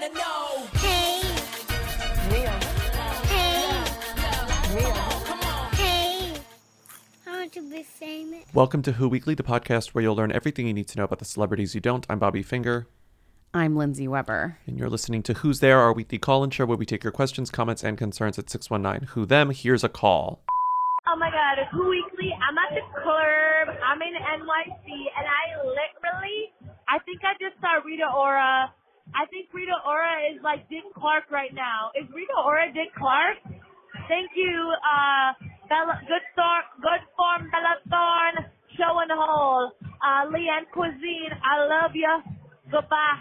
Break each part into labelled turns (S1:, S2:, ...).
S1: wanna know.
S2: Hey,
S3: Mia.
S2: hey,
S3: Mia.
S2: hey. I want to be famous.
S4: Welcome to Who Weekly, the podcast where you'll learn everything you need to know about the celebrities you don't. I'm Bobby Finger,
S5: I'm Lindsay Weber.
S4: and you're listening to Who's There, our weekly call in show where we take your questions, comments, and concerns at 619 Who Them. Here's a call.
S6: Oh my god, it's Who Weekly. I'm at the club. I'm in NYC and I literally I think I just saw Rita Ora. I think Rita Ora is like Dick Clark right now. Is Rita Ora Dick Clark? Thank you, uh Bella good storm good form Bella Thorne, show and hold. Uh Leanne Cuisine, I love you. Goodbye.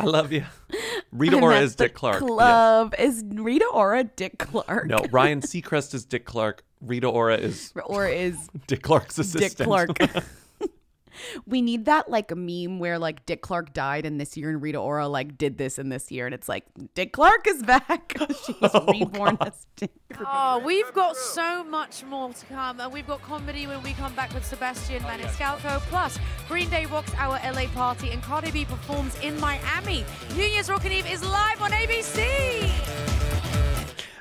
S4: I love you. Rita
S5: I'm
S4: Ora is Dick Clark. Yes.
S5: Club is Rita Ora Dick Clark.
S4: No, Ryan Seacrest is Dick Clark. Rita Ora is
S5: or is
S4: Dick Clark's assistant.
S5: Dick Clark. We need that like a meme where like Dick Clark died in this year and Rita Ora like did this in this year and it's like Dick Clark is back. She's
S4: Oh,
S5: reborn as Dick.
S7: Oh, we've got so much more to come, and we've got comedy when we come back with Sebastian oh, Maniscalco. Plus, Green Day rocks our LA party, and Cardi B performs in Miami. New Year's Rockin' Eve is live on ABC.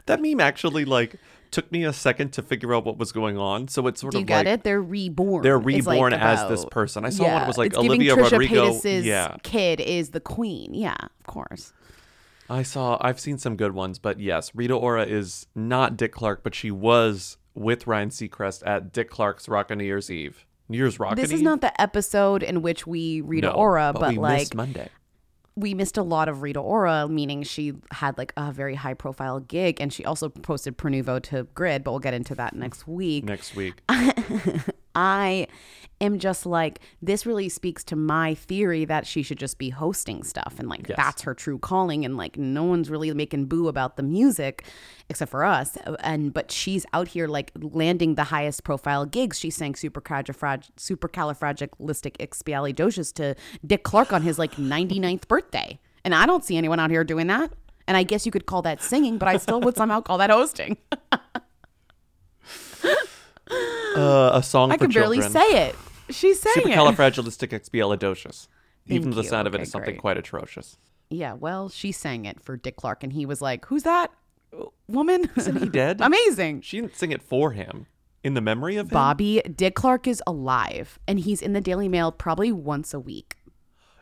S4: that meme actually like took me a second to figure out what was going on. So it's sort
S5: Do you
S4: of
S5: get
S4: like
S5: it? They're reborn.
S4: they're
S5: It's, like,
S4: reborn as this person. I saw one
S5: Yeah,
S4: that was like
S5: it's
S4: Olivia
S5: Trisha
S4: Rodrigo.
S5: Paytas's
S4: Yeah.
S5: kid is the queen. Yeah, of course.
S4: I saw I've seen some good ones, but yes, Rita Ora is not Dick Clark, but she was with Ryan Seacrest at Dick Clark's Rock on New Year's Eve. New Year's Rock
S5: This is not the episode in which we Rita
S4: no,
S5: Ora,
S4: but,
S5: but, like
S4: Monday.
S5: We missed a lot of Rita Ora, meaning she had like a very high profile gig and she also posted Pernuvo to Grid, but we'll get into that next week.
S4: Next week.
S5: I am just like, this really speaks to my theory that she should just be hosting stuff and like
S4: Yes.
S5: that's her true calling and like no one's really making boo about the music except for us. Uh, and but she's out here like landing the highest profile gigs. She sang supercalifrag- supercalifragilisticexpialidocious to Dick Clark on his like 99th birthday. And I don't see anyone out here doing that. And I guess you could call that singing, but I still would somehow call that hosting.
S4: Uh, a song
S5: I
S4: for
S5: could barely
S4: children.
S5: say it. She's saying it.
S4: Supercalifragilisticexpialidocious. Even
S5: Thank
S4: the
S5: you.
S4: sound of it
S5: Okay,
S4: is something
S5: great.
S4: quite atrocious.
S5: Yeah, well, she sang it for Dick Clark, and he was like, "Who's that woman?"
S4: Isn't he dead?
S5: Amazing.
S4: She didn't sing it for him. In the memory of him?
S5: Bobby Dick Clark is alive, and he's in the Daily Mail probably once a week.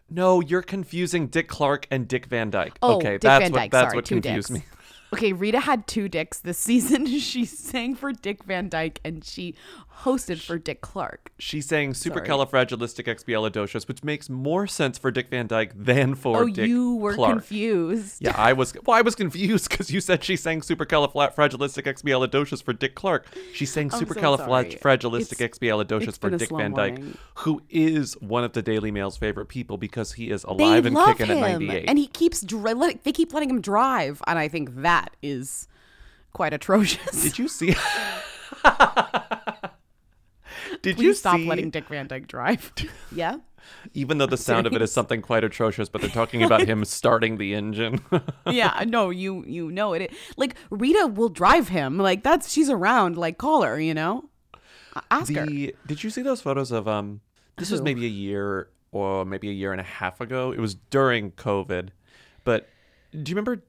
S4: No, you're confusing Dick Clark and Dick Van Dyke.
S5: Oh,
S4: okay,
S5: Dick
S4: that's
S5: Van
S4: what
S5: Dyke.
S4: that's
S5: Sorry,
S4: what
S5: two
S4: confused
S5: dicks.
S4: me.
S5: Okay, Rita had two dicks this season. she sang for Dick Van Dyke, and she hosted for Dick Clark.
S4: She's saying supercalifragilisticexpialidocious, which makes more sense for Dick Van Dyke than for Dick Clark.
S5: oh,
S4: Dick
S5: you were
S4: Clark.
S5: confused.
S4: Yeah, I was. Well, I was confused because you said she sang supercalifragilisticexpialidocious for Dick Clark. She sang
S5: oh, so sorry.
S4: supercalifragilisticexpialidocious
S5: it's
S4: for Dick Van Dyke,
S5: morning.
S4: who is one of the Daily Mail's favorite people because he is
S5: They
S4: alive and
S5: love
S4: kicking
S5: him,
S4: at 98.
S5: and he keeps dri- they keep letting him drive, and I think that is quite atrocious.
S4: Did you see? Did
S5: Please
S4: you
S5: stop
S4: see?
S5: letting Dick Van Dyke drive. yeah.
S4: Even though the sound of it is something quite atrocious, but they're talking about him starting the engine.
S5: Yeah, no, you you know it. Like Rita will drive him. Like that's she's around. Like call her, you know. Ask her.
S4: did you see those photos of um? This was maybe a year or maybe a year and a half ago. It was during COVID, but do you remember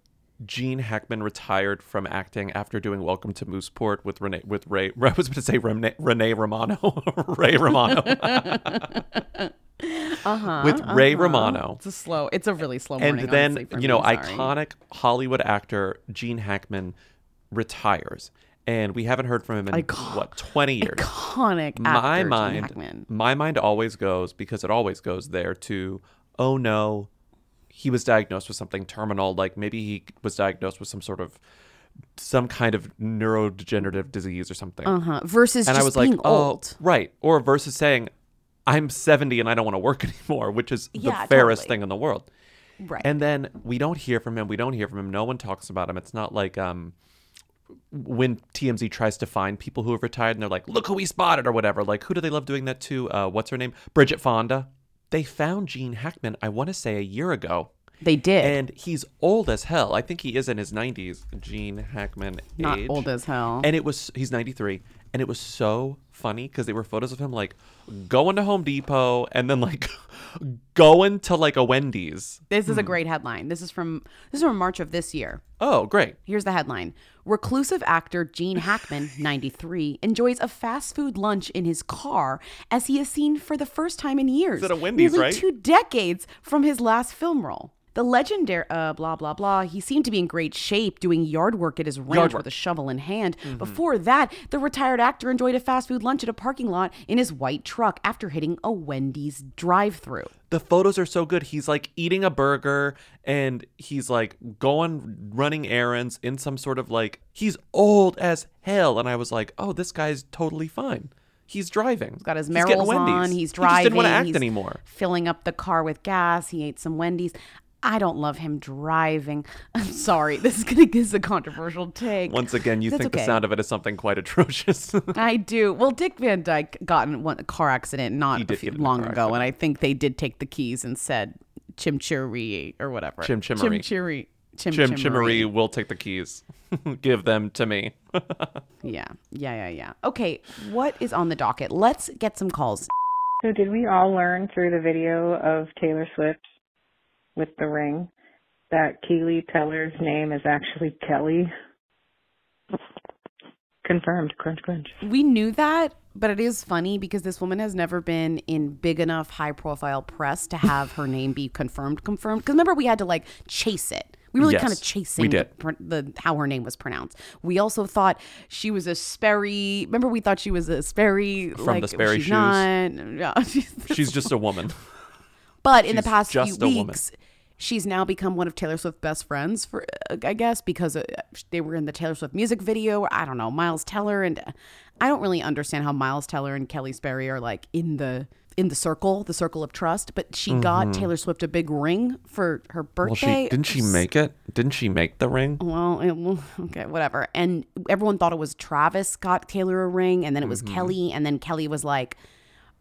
S4: Gene Hackman retired from acting after doing Welcome to Mooseport with Renee with Ray? I was going to say Renee, Renee Romano, Ray Romano
S5: Uh-huh.
S4: with Ray Romano.
S5: It's a slow. It's a really slow
S4: and
S5: morning.
S4: then
S5: honestly,
S4: you know
S5: sorry.
S4: iconic hollywood actor gene hackman retires and we haven't heard from him in
S5: Icon-
S4: what 20 years
S5: iconic.
S4: my
S5: actor, Gene
S4: mind
S5: Hackman.
S4: my mind always goes because it always goes there to oh no he was diagnosed with something terminal like maybe he was diagnosed with some sort of some kind of neurodegenerative disease or something
S5: Uh huh. Versus
S4: and
S5: just
S4: i was like
S5: being
S4: oh
S5: old.
S4: right or versus saying i'm 70 and i don't want to work anymore which is the
S5: Yeah,
S4: fairest
S5: totally.
S4: thing in the world
S5: Right.
S4: And then we don't hear from him. We don't hear from him. No one talks about him. It's not like um when TMZ tries to find people who have retired and they're like, look who we spotted or whatever. Like, who do they love doing that to? Uh, what's her name? Bridget Fonda. They found Gene Hackman, I want to say a year ago.
S5: They did.
S4: And he's old as hell. I think he is in his 90s. Gene Hackman
S5: Not
S4: age.
S5: old as hell.
S4: And it was, he's 93. And it was so funny because they were photos of him like going to Home Depot and then like going to like a Wendy's.
S5: this is a hmm. great headline. This is from this is from March of this year.
S4: Oh, great.
S5: Here's the headline. Reclusive actor Gene Hackman, 93, enjoys a fast food lunch in his car as he is seen for the first time in years.
S4: at a Wendy's,
S5: nearly
S4: right?
S5: two decades from his last film role. The legendary, uh, blah, blah, blah. He seemed to be in great shape doing yard work at his ranch with a shovel in hand. Before that, the retired actor enjoyed a fast food lunch at a parking lot in his white truck after hitting a Wendy's drive through.
S4: the photos are so good. He's like eating a burger and he's like going running errands in some sort of like he's old as hell. And I was like, oh, this guy's totally fine. He's driving. He's
S5: got his Merrills on. He's
S4: He
S5: driving.
S4: just didn't want to act
S5: he's
S4: anymore.
S5: Filling up the car with gas. He ate some Wendy's. I don't love him driving. I'm sorry. This is gonna this is a controversial take.
S4: Once again, you
S5: That's
S4: think the sound of it is something quite atrocious.
S5: I do. Well, Dick Van Dyke got in one a car accident not a few,
S4: get in a
S5: long
S4: car
S5: ago, and I think they did take the keys and said chimchurri or whatever.
S4: Chim chimmery.
S5: Chimchurri. Chim
S4: Jim Chimmery will take the keys. Give them to me.
S5: Yeah. Yeah. Yeah. Yeah. Okay. What is on the docket? Let's get some calls.
S8: So did we all learn through the video of Taylor Swift with the ring that Keely Teller's name is actually Kelly? Confirmed. Crunch, crunch.
S5: We knew that, but it is funny because this woman has never been in big enough high profile press to have her name be confirmed. Confirmed. Because remember, we had to like chase it. We were like
S4: Yes,
S5: kind of
S4: we
S5: chasing
S4: did.
S5: The, the how her name was pronounced. We also thought she was a Sperry. Remember, we thought she was a Sperry
S4: From
S5: like,
S4: the Sperry
S5: she's
S4: shoes.
S5: Not, yeah, she's-
S4: She's just a woman.
S5: but in the past few
S4: just a woman.
S5: She's now become one of Taylor Swift's best friends. For I guess because uh, they were in the Taylor Swift music video. I don't know Miles Teller, and uh, I don't really understand how Miles Teller and Kelly Sperry are like in the in the circle, the circle of trust. But she got Taylor Swift a big ring for her
S4: Mm-hmm. Well,
S5: birthday.
S4: she didn't she make it? Didn't she make the ring?
S5: Well, it, well, okay, whatever. And everyone thought it was Travis got Taylor a ring, and then it was Kelly, and then Kelly was like,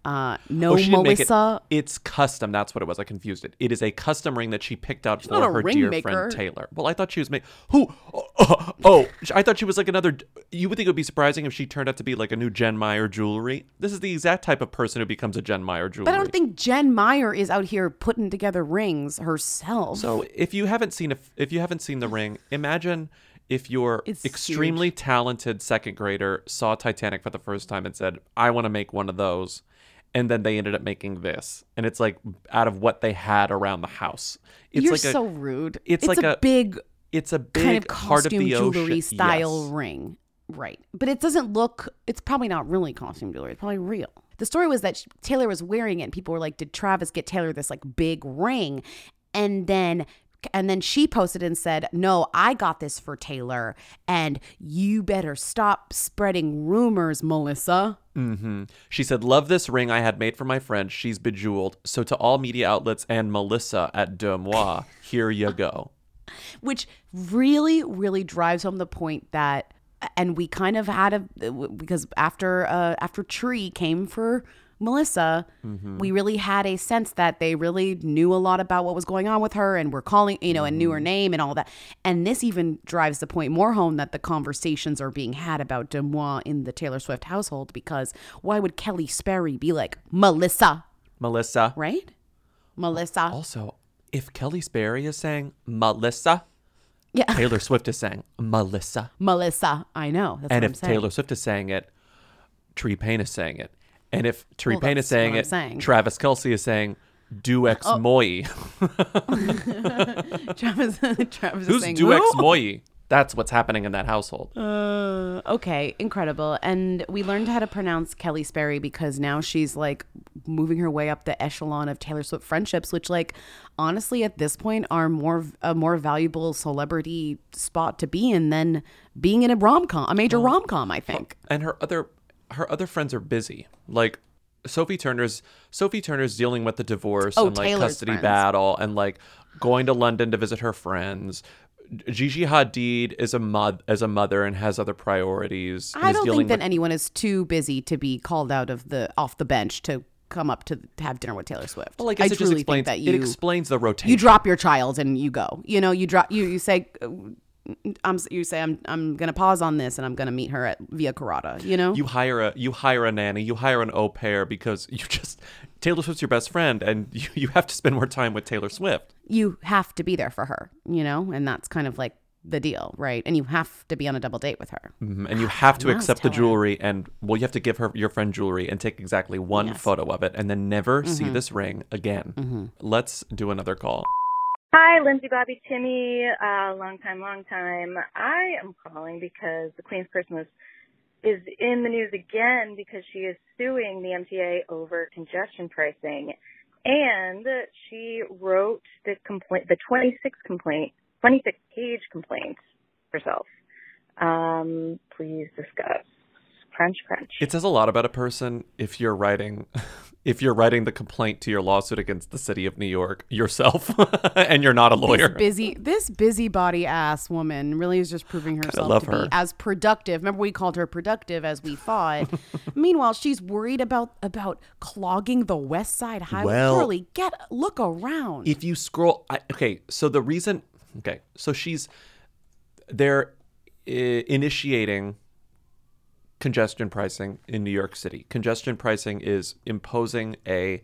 S5: uh, "No.
S4: Oh, she it.
S5: Melissa."
S4: It's custom. That's what it was. I confused it. It is a custom ring that she picked out
S5: not
S4: for her dear
S5: maker.
S4: friend Taylor. Well, I thought she was making. Who? Oh, oh, oh, I thought she was like another. You would think it would be surprising if she turned out to be like a new Jen Meyer jewelry. This is the exact type of person who becomes a Jen Meyer jewelry.
S5: But I don't think Jen Meyer is out here putting together rings herself.
S4: So if you haven't seen a, if you haven't seen the ring, imagine if your
S5: It's
S4: extremely talented second grader saw Titanic for the first time and said, "I want to make one of those." And then they ended up making this, and it's like out of what they had around the house. It's
S5: You're
S4: like a,
S5: so rude.
S4: it's like
S5: a,
S4: a-
S5: big
S4: it's a big
S5: kind of
S4: heart of
S5: costume
S4: the ocean
S5: jewelry style
S4: Yes.
S5: ring. Right. But it doesn't look, it's probably not really costume jewelry. It's probably real. The story was that sh- Taylor was wearing it and people were like, did Travis get Taylor this like big ring? And then and then she posted and said, "No, I got this for Taylor, and you better stop spreading rumors, Melissa."
S4: hmm She said, "Love this ring I had made for my friend. She's bejeweled. So to all media outlets and Melissa at DeuxMoi, here you go."
S5: which really really drives home the point that and we kind of had a because after uh after tree came for melissa mm-hmm. we really had a sense that they really knew a lot about what was going on with her and were calling you know and knew her mm-hmm. name and all that. And this even drives the point more home that the conversations are being had about DeuxMoi in the taylor swift household because why would kelly sperry be like melissa?
S4: Melissa.
S5: right? Melissa.
S4: Also, if Kelly Sperry is saying Melissa,
S5: yeah.
S4: Taylor Swift is saying Melissa.
S5: melissa. I know. That's
S4: and
S5: what
S4: if
S5: i'm saying.
S4: Taylor Swift is saying it, Tree Paine is saying it. And if Tree
S5: Well,
S4: Paine is saying it,
S5: saying. Oh.
S4: Travis Kelce is saying Du ex moi.
S5: Travis, Travis
S4: Who's
S5: saying,
S4: Du ex
S5: "Who?"
S4: moi? That's what's happening in that household.
S5: Uh, okay, incredible. And we learned how to pronounce Kelly Sperry because now she's like moving her way up the echelon of Taylor Swift friendships, which, like, honestly, at this point, are more a more valuable celebrity spot to be in than being in a rom com, a major rom com. I think.
S4: and her other her other friends are busy. Like Sophie Turner's Sophie Turner's dealing with the divorce
S5: Oh,
S4: and like
S5: Taylor's
S4: custody
S5: friends.
S4: battle and like going to London to visit her friends. Gigi Hadid is a mod as a mother and has other priorities.
S5: I don't think that
S4: with-
S5: anyone is too busy to be called out of the off the bench to come up to, have dinner with Taylor Swift.
S4: Well, like I guess it just
S5: truly
S4: explains
S5: think that you
S4: it explains the rotation.
S5: you drop your child and you go. You know, you drop you you say. I'm, you say I'm I'm gonna pause on this and I'm gonna meet her at Via Carota. You know,
S4: you hire a you hire a nanny, you hire an au pair because you just Taylor Swift's your best friend, and you, you have to spend more time with Taylor Swift.
S5: you have to be there for her. You know, and that's kind of like the deal, right? And you have to be on a double date with her.
S4: Mhm, And you have to accept the jewelry, and well, you have to give her your friend jewelry and take exactly one
S5: Yes. Mm-hmm.
S4: photo of it, and then never see this ring again. Let's do another call.
S9: Hi, Lindsay, Bobby, Timmy. Uh, long time, long time. I am calling because the Queen's Christmas is in the news again because she is suing the MTA over congestion pricing, and she wrote the complaint, the 26 complaint, 26 page complaint herself. Um, please discuss. Crunch, crunch.
S4: It says a lot about a person if you're writing if you're writing the complaint to your lawsuit against the city of New York yourself and you're not a lawyer.
S5: This busy, this busybody ass woman really is just proving herself
S4: love
S5: to
S4: her.
S5: be as productive. Remember, we called her productive as we thought. Meanwhile, she's worried about about clogging the West Side Highway.
S4: Well-
S5: Girlie, get look around.
S4: if you scroll I, okay so the reason okay so she's they're uh, initiating congestion pricing in new york city. Congestion pricing is imposing a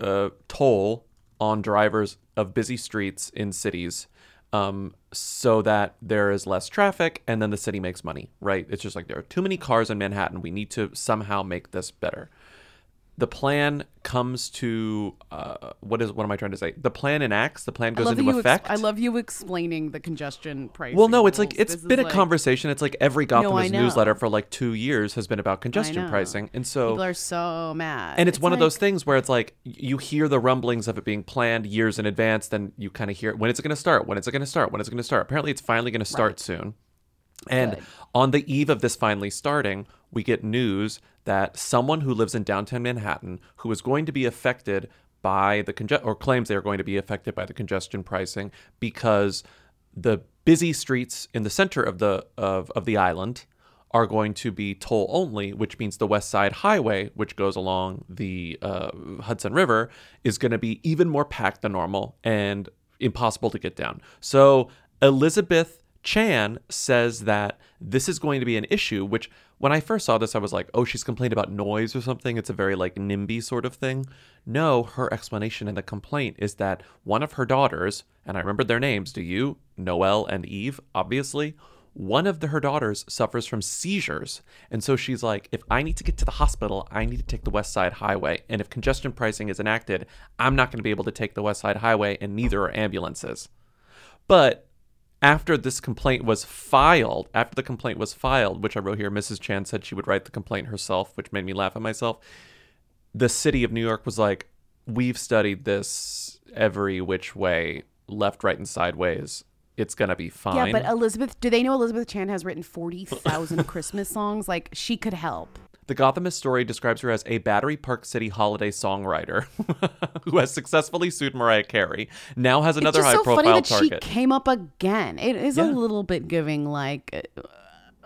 S4: uh, toll on drivers of busy streets in cities um, so that there is less traffic and then the city makes money right? It's just like there are too many cars in manhattan. We need to somehow make this better the plan comes to uh, what is what am I trying to say? The plan enacts. The plan goes into
S5: you ex-
S4: effect.
S5: I love you explaining the congestion price.
S4: well, no, it's like
S5: rules.
S4: it's
S5: This
S4: been a
S5: like-
S4: conversation. It's like every
S5: I
S4: Gothamist newsletter for like two years has been about congestion pricing, and so
S5: People are so mad,
S4: and it's, one of those things where it's like you hear the rumblings of it being planned years in advance, then you kind of hear when is it going to start? When is it going to start? When is it going to start? Apparently, it's finally going to start soon. And
S5: Good.
S4: on the eve of this finally starting, we get news that someone who lives in downtown Manhattan who is going to be affected by the conge- or claims they are going to be affected by the congestion pricing because the busy streets in the center of the of, of the island are going to be toll only, which means the West Side Highway, which goes along the uh, Hudson River, is going to be even more packed than normal and impossible to get down. So Elizabeth Chan says that this is going to be an issue, which when I first saw this, I was like, oh, she's complaining about noise or something. It's a very like NIMBY sort of thing. No, her explanation in the complaint is that one of her daughters, and I remember their names, do you? Noelle and Eve, obviously. One of the, her daughters suffers from seizures. And so she's like, if I need to get to the hospital, I need to take the West Side Highway. And if congestion pricing is enacted, I'm not going to be able to take the West Side Highway, and neither are ambulances. But after this complaint was filed, after the complaint was filed, which I wrote here, Mrs. Chan said she would write the complaint herself, which made me laugh at myself. The city of New York was like, we've studied this every which way, left, right, and sideways. It's gonna be fine.
S5: Yeah, but Elizabeth, do they know Elizabeth Chan has written 40,000 Christmas songs? Like, she could help.
S4: The Gothamist story describes her as a Battery Park City holiday songwriter who has successfully sued Mariah Carey. Now has another
S5: it's just so funny
S4: high-profile
S5: that
S4: target.
S5: she came up again. It is
S4: Yeah.
S5: a little bit giving, like,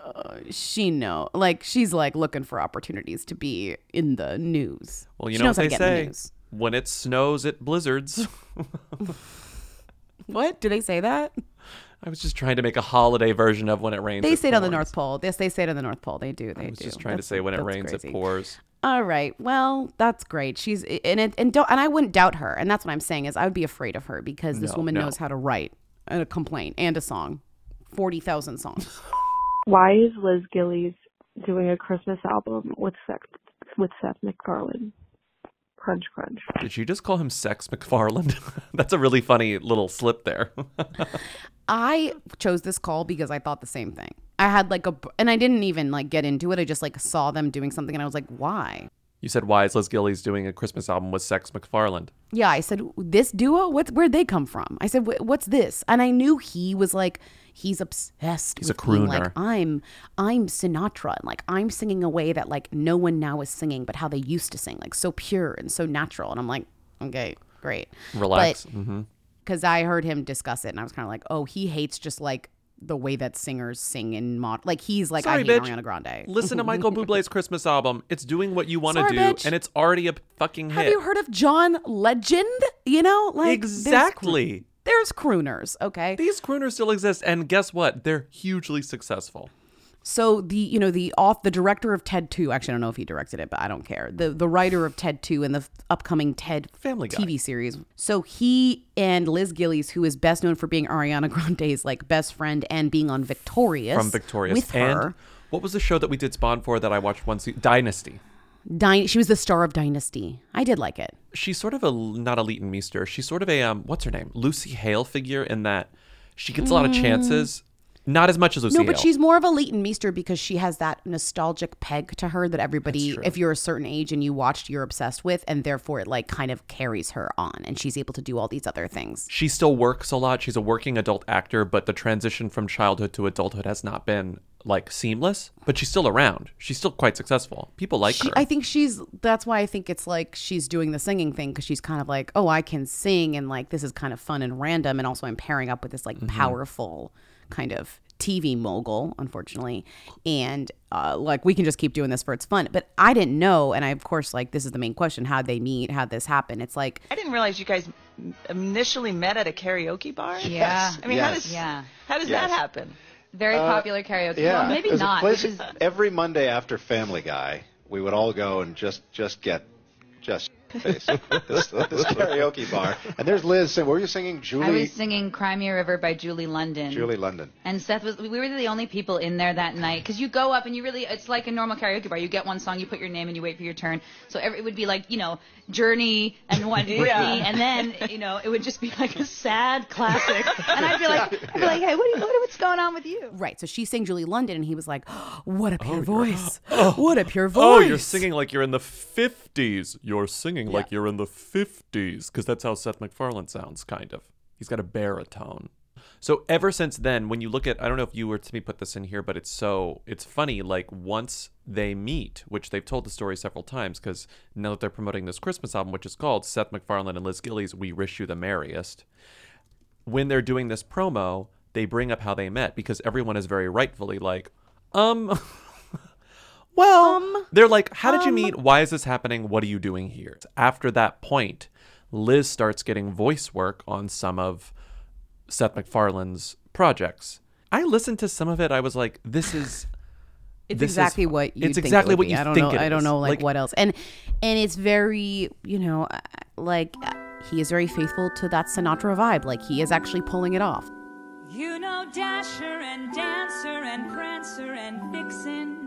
S5: uh, she know, like, she's like looking for opportunities to be in the news.
S4: well, you
S5: she
S4: know what they
S5: in the
S4: say: when it snows, it blizzards.
S5: What? Do they say that?
S4: I was just trying to make a holiday version of when it rains.
S5: They
S4: it
S5: say it on the. North Pole. Yes, they say it on the North Pole. They do. They
S4: I was
S5: do.
S4: just trying to say when it rains,
S5: crazy.
S4: it pours.
S5: All right. Well, that's great. She's and it, and don't and I wouldn't doubt her. And that's what I'm saying is I would be afraid of her because this
S4: No,
S5: woman
S4: no.
S5: knows how to write a complaint and a song, forty thousand songs.
S10: Why is Liz Gillies doing a Christmas album with Seth with Seth MacFarlane? Crunch, crunch.
S4: Did you just call him Sex McFarland? That's a really funny little slip there.
S5: I chose this call because I thought the same thing. I had like a and I didn't even like get into it. I just like saw them doing something and I was like, why?
S4: you said, "Why is Liz Gillies doing a Christmas album with Sex McFarland?"
S5: Yeah, I said this duo. What's where'd they come from? I said, what's this? And I knew he was like, he's obsessed.
S4: He's a
S5: with being like. I'm, I'm Sinatra, and like I'm singing a way that like no one now is singing, but how they used to sing, like so pure and so natural. And I'm like, okay, great.
S4: Relax.
S5: But
S4: hmm
S5: because I heard him discuss it, and I was kind of like, oh, he hates just like the way that singers sing in mod. Like he's like,
S4: Sorry,
S5: I hate
S4: bitch.
S5: Ariana Grande.
S4: Listen to Michael Bublé's Christmas album. It's doing what you want to do,
S5: bitch.
S4: and it's already a fucking hit.
S5: Have you heard of John Legend? You know, like there's cro-
S4: exactly.
S5: There's, crooners, okay.
S4: These crooners still exist, and guess what? They're hugely successful.
S5: So the you know the off the director of Ted Two. Actually, I don't know if he directed it, but I don't care. The the writer of Ted Two and the f- upcoming Ted
S4: Family Guy.
S5: TV series. So he and Liz Gillies, who is best known for being Ariana Grande's like best friend and being on Victorious
S4: From Victorious.
S5: with her.
S4: What was the show that we did Spawn for that I watched once? Dynasty.
S5: Dy- she was the star of Dynasty. I did like it.
S4: She's sort of a not a Leighton Meester. She's sort of a um. What's her name? Lucy Hale figure in that she gets a lot of chances. Not as much as
S5: Mm. no, but she's more of a Leighton Meester because she has that nostalgic peg to her that everybody, if you're a certain age and you watched, you're obsessed with, and therefore it like kind of carries her on, and she's able to do all these other things.
S4: she still works a lot. She's a working adult actor, but the transition from childhood to adulthood has not been like seamless. But she's still around. She's still quite successful. People like
S5: She,
S4: her.
S5: I think she's. That's why I think it's like she's doing the singing thing because she's kind of like, oh, I can sing, and like this is kind of fun and random, and also I'm pairing up with this like powerful kind of TV mogul, unfortunately, and uh, like we can just keep doing this for its fun. But I didn't know, and I of course like this is the main question: how would they meet? How would this happen? It's like
S11: I didn't realize you guys initially met at a karaoke bar.
S12: Yeah.
S11: I mean, how does
S12: Yeah.
S11: how does
S12: Yes.
S11: that happen?
S12: Very
S13: Uh,
S12: popular karaoke.
S13: Yeah,
S12: Well, maybe not.
S13: place-
S12: which is-
S13: every Monday after Family Guy, we would all go and just just get just face this, this karaoke bar. And there's Liz. saying, What were you singing? Julie?
S12: I
S13: Julie
S12: was singing Cry Me a River by Julie London.
S13: Julie London.
S12: And Seth was, we were the only people in there that night because you go up and you really, it's like a normal karaoke bar. You get one song, you put your name, and you wait for your turn. So every, it would be like, you know, Journey and one Britney,
S11: Yeah.
S12: and then, you know, it would just be like a sad classic. And I'd be like, I'd be like, hey, what, you, what, what's going on with you?
S5: right. So she sang Julie London, and he was like, what a pure oh,
S4: you're-
S5: voice! what a pure voice!
S4: Oh, you're singing like you're in the 50s. You're singing like you're in the 50s because that's how Seth MacFarlane sounds, kind of. He's got a baritone. So ever since then, when you look at, I don't know if you were to me put this in here, but it's so it's funny. Like once they meet, which they've told the story several times, because now that they're promoting this Christmas album, which is called Seth MacFarlane and Liz Gillies, "We Wish You the Merriest." When they're doing this promo, they bring up how they met because everyone is very rightfully like, um. Well, they're like, how did you meet? Why is this happening? What are you doing here? After that point, Liz starts getting voice work on some of Seth MacFarlane's projects. I listened to some of it. I was like, this is.
S5: It's
S4: this
S5: exactly
S4: fun.
S5: what you.
S4: It's exactly what you
S5: I don't
S4: think
S5: know.
S4: it
S5: I don't know like, what else. And and it's very you know uh, like uh, he is very faithful to that Sinatra vibe. Like he is actually pulling it off.
S1: You know Dasher and Dancer and Prancer and Vixen.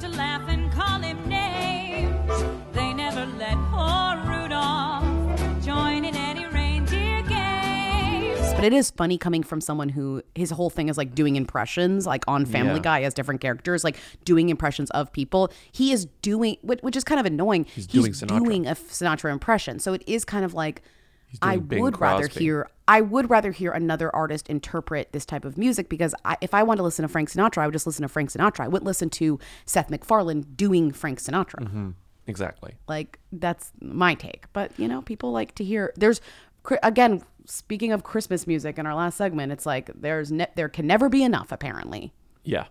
S1: used to laugh and call him names? They never let poor Rudolph join in any reindeer games.
S5: But it is funny coming from someone who his whole thing is like doing impressions, like on Family
S4: Yeah.
S5: Guy as different characters, like doing impressions of people. He is doing, which, which is kind of annoying.
S4: He's doing Sinatra.
S5: doing a Sinatra impression, so it is kind of like
S4: doing
S5: I would rather hear. I would rather hear another artist interpret this type of music because I, if I want to listen to Frank Sinatra, I would just listen to Frank Sinatra. I wouldn't listen to Seth MacFarlane doing Frank Sinatra.
S4: Mm-hmm. Exactly.
S5: Like that's my take. But you know, people like to hear. There's again speaking of Christmas music in our last segment. It's like there's ne- there can never be enough. Apparently,
S4: Yeah.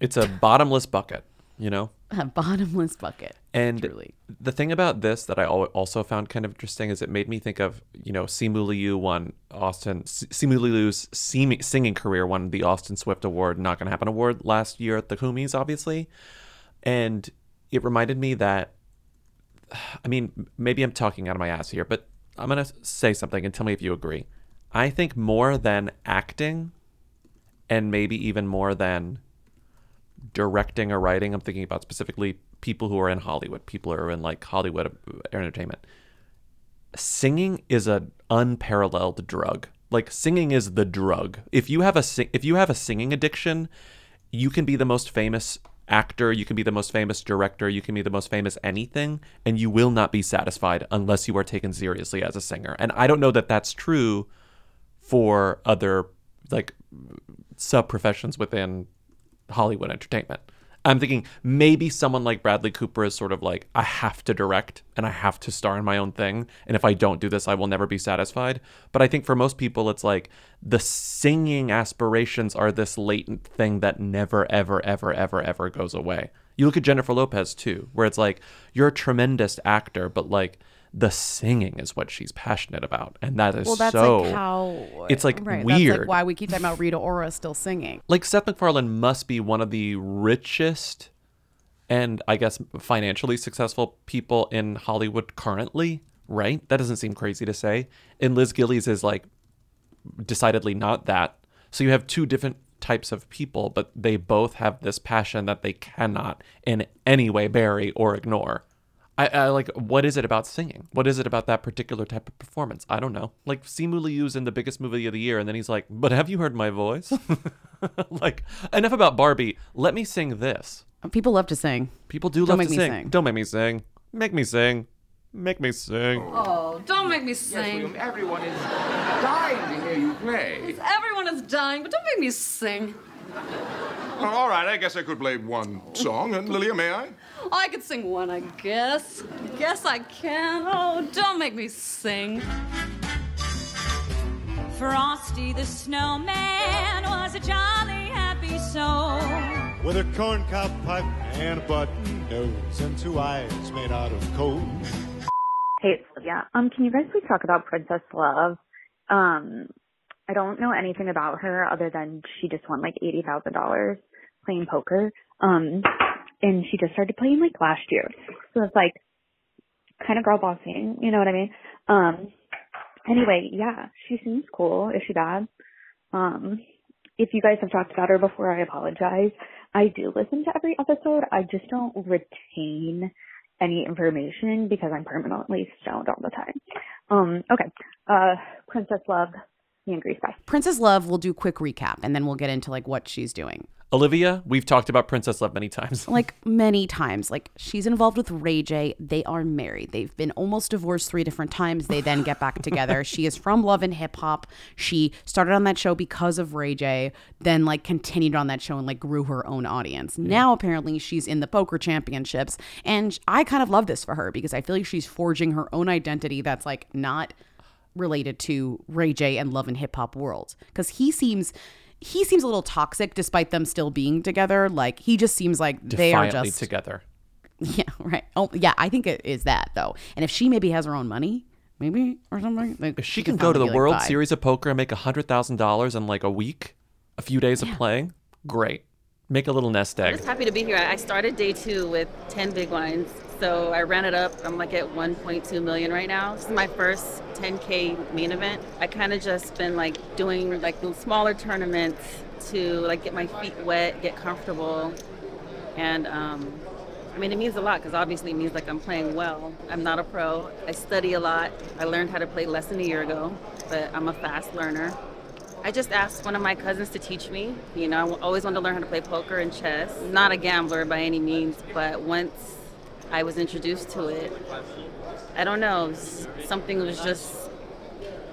S4: It's a bottomless bucket, you know?
S5: a bottomless bucket.
S4: And
S5: truly.
S4: the thing about this that I also found kind of interesting is it made me think of, you know, Simu Liu won Austin, Simu Liu's singing career won the Austin Swift Award, Not Gonna Happen Award last year at the Whomies, obviously. And it reminded me that, I mean, maybe I'm talking out of my ass here, but I'm going to say something and tell me if you agree. I think more than acting and maybe even more than directing or writing, I'm thinking about specifically people who are in Hollywood, people who are in like Hollywood entertainment. singing is an unparalleled drug. Like singing is the drug. If you have a sing- if you have a singing addiction, you can be the most famous actor, you can be the most famous director, you can be the most famous anything, and you will not be satisfied unless you are taken seriously as a singer. And I don't know that that's true for other like sub professions within Hollywood entertainment. I'm thinking maybe someone like Bradley Cooper is sort of like, I have to direct and I have to star in my own thing. And if I don't do this, I will never be satisfied. But I think for most people, it's like the singing aspirations are this latent thing that never, ever, ever, ever, ever goes away. You look at Jennifer Lopez too, where it's like, you're a tremendous actor, but like, the singing is what she's passionate about, and that is
S5: Well, that's
S4: so.
S5: like how
S4: it's like
S5: right,
S4: weird.
S5: That's like why we keep talking about Rita Ora still singing.
S4: like Seth MacFarlane must be one of the richest and I guess financially successful people in Hollywood currently, right? That doesn't seem crazy to say. And Liz Gillies is like decidedly not that. So you have two different types of people, but they both have this passion that they cannot in any way bury or ignore. I, I like what is it about singing? What is it about that particular type of performance? I don't know. Like Simu Liu's in the biggest movie of the year, and then he's like, "But have you heard my voice?" like enough about Barbie. Let me sing this.
S5: Uh, people love to sing.
S4: People do
S5: Don't
S4: love
S5: make
S4: to
S5: me
S4: sing.
S5: sing.
S4: Don't make me sing. Make me sing. Make me sing.
S14: Oh, don't make me sing.
S15: everyone is dying to hear you play.
S14: Everyone is dying, but don't make me sing.
S15: All right, I guess I could play one song. And Lilia, may I?
S14: I could sing one, I guess. Guess I can. Oh, don't make me sing.
S1: Frosty the snowman was a jolly happy soul.
S16: With a corncob pipe and a button nose and two eyes made out of coal.
S17: Hey, it's Olivia. Um, can you guys please talk about Princess Love? Um, I don't know anything about her other than she just won like eighty thousand dollars playing poker. Um, and she just started playing like last year, so it's like kind of girl bossing. You know what I mean? Um, anyway, yeah, she seems cool. Is she bad? Um, if you guys have talked about her before, I apologize. I do listen to every episode. I just don't retain any information because I'm permanently stoned all the time. Um, okay. Uh, Princess Love, me and Grease, bye.
S5: Princess Love will do quick recap and then we'll get into like what she's doing.
S4: Olivia, we've talked about Princess Love many times.
S5: Like many times. Like she's involved with Ray J. They are married. They've been almost divorced three different times. They then get back together. She is from Love and Hip Hop. She started on that show because of Ray J, then like continued on that show and like grew her own audience. Now apparently she's in the poker championships. And I kind of love this for her because I feel like she's forging her own identity that's like not related to Ray J and Love and Hip Hop world. Because he seems he seems a little toxic despite them still being together. Like he just seems like they are just
S4: together.
S5: Yeah, right. Oh, yeah. I think it is that though. And if she maybe has her own money, maybe or something, like,
S4: If she can go to the
S5: like,
S4: World
S5: bye.
S4: Series of Poker and make a hundred thousand dollars in like a week, a few days of playing, great. Make a little nest egg.
S18: I'm just happy to be here. I started day two with 10 big blinds. So I ran it up. I'm like at 1.2 million right now. This is my first 10K main event. I kind of just been like doing like the smaller tournaments to like get my feet wet, get comfortable. And um, I mean, it means a lot because obviously it means like I'm playing well. I'm not a pro. I study a lot. I learned how to play less than a year ago, but I'm a fast learner. I just asked one of my cousins to teach me. You know, I always wanted to learn how to play poker and chess. Not a gambler by any means, but once I was introduced to it, I don't know, something was just,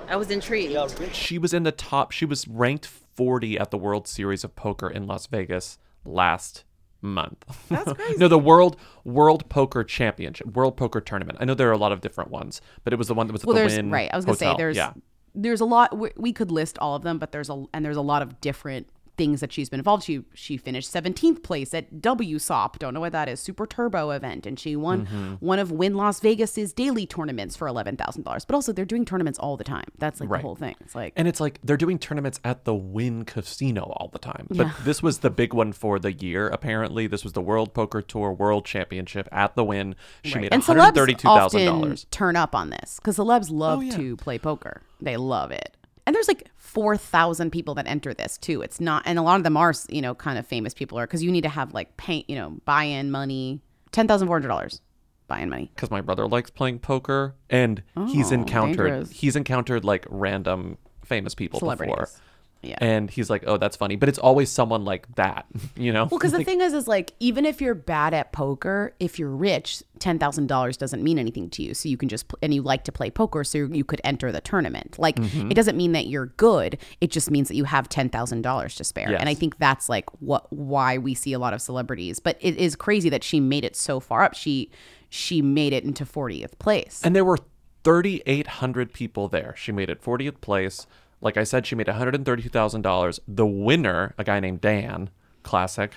S18: I was intrigued.
S4: She was in the top. She was ranked 40 at the World Series of Poker in Las Vegas last month. That's crazy. no, the World World Poker Championship, World Poker Tournament. I know there are a lot of different ones, but it was the one that was at
S5: Well,
S4: the
S5: there's
S4: Wynn
S5: right. I was gonna say there's
S4: yeah.
S5: there's a lot. We, we could list all of them, but there's a and there's a lot of different things that she's been involved. She she finished 17th place at WSOP. Don't know what that is. Super Turbo event, and she won
S4: Mhm.
S5: one of Wynn Las Vegas's daily tournaments for eleven thousand dollars. But also they're doing tournaments all the time. That's like
S4: Right.
S5: the whole thing. It's like
S4: And it's like they're doing tournaments at the Wynn Casino all the time. But
S5: Yeah.
S4: this was the big one for the year, apparently. This was the World Poker Tour World Championship at the Wynn. She
S5: Right.
S4: made
S5: and celebs
S4: $132,000.
S5: often turn up on this because celebs love
S4: Oh, yeah.
S5: to play poker. They love it. And there's like 4,000 people that enter this too. It's not, and a lot of them are, you know, kind of famous people are because you need to have like paint, you know, buy in money, $10,400. buying money.
S4: because my brother likes playing poker and he's
S5: Oh,
S4: encountered
S5: dangerous.
S4: he's encountered like random famous people before.
S5: Yeah.
S4: And he's like, "Oh, that's funny." But it's always someone like that, you know?
S5: Well, because the thing is, is like even if you're bad at poker, if you're rich, ten thousand dollars doesn't mean anything to you. So you can just pl- and you like to play poker, so you could enter the tournament. Like
S4: Mhm.
S5: it doesn't mean that you're good. It just means that you have ten thousand dollars to spare. And I think that's like what why we see a lot of celebrities. But it is crazy that she made it so far up. She she made it into fortieth place.
S4: And there were 3,800 people there. She made it 40th place. Like I said, she made $132,000. The winner, a guy named Dan, classic,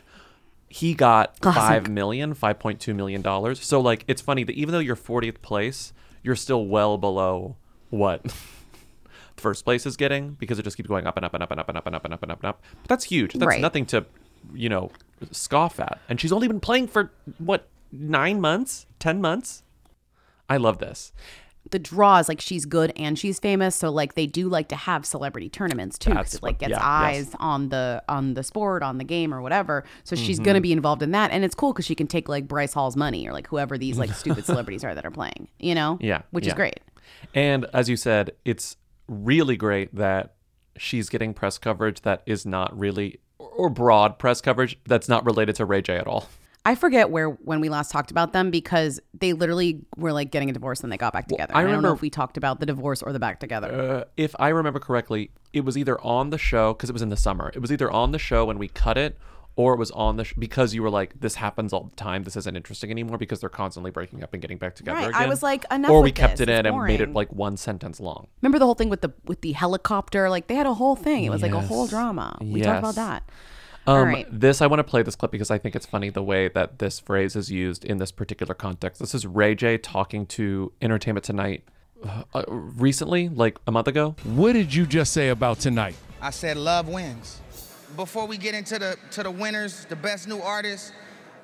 S4: he got
S5: Classic.
S4: five million, five point two million dollars. So like, it's funny that even though you're 40th place, you're still well below what first place is getting because it just keeps going up and up and up and up and up and up and up and up and up. But that's huge. That's
S5: Right.
S4: nothing to, you know, scoff at. And she's only been playing for what nine months, ten months. I love this.
S5: The draw is like she's good and she's famous so like they do like to have celebrity tournaments too because it like gets
S4: yeah,
S5: eyes
S4: yes.
S5: on the on the sport on the game or whatever so she's
S4: Mhm.
S5: gonna be involved in that and it's cool because she can take like bryce hall's money or like whoever these like stupid celebrities are that are playing you know
S4: Yeah.
S5: which is great
S4: And as you said, it's really great that she's getting press coverage that is not really, or broad press coverage that's not related to Ray J at all.
S5: I forget where when we last talked about them because they literally were like getting a divorce and they got back together.
S4: I
S5: I, don't know if we talked about the divorce or the back together.
S4: Uh, if I remember correctly, it was either on the show, because it was in the summer, it was either on the show when we cut it, or it was on the sh- because you were like, this happens all the time. This isn't interesting anymore because they're constantly breaking up and getting back together
S5: Right, I was like, enough
S4: Or we kept
S5: this,
S4: it in and made it like one sentence long.
S5: remember the whole thing with the with the helicopter? Like they had a whole thing. It was like a whole drama. We talked about that
S4: Um,
S5: All right.
S4: This, I want to play this clip because I think it's funny the way that this phrase is used in this particular context. This is Ray J talking to Entertainment Tonight uh, recently, like a month ago.
S19: What did you just say about tonight?
S20: I said love wins. Before we get into the to the winners, the best new artists,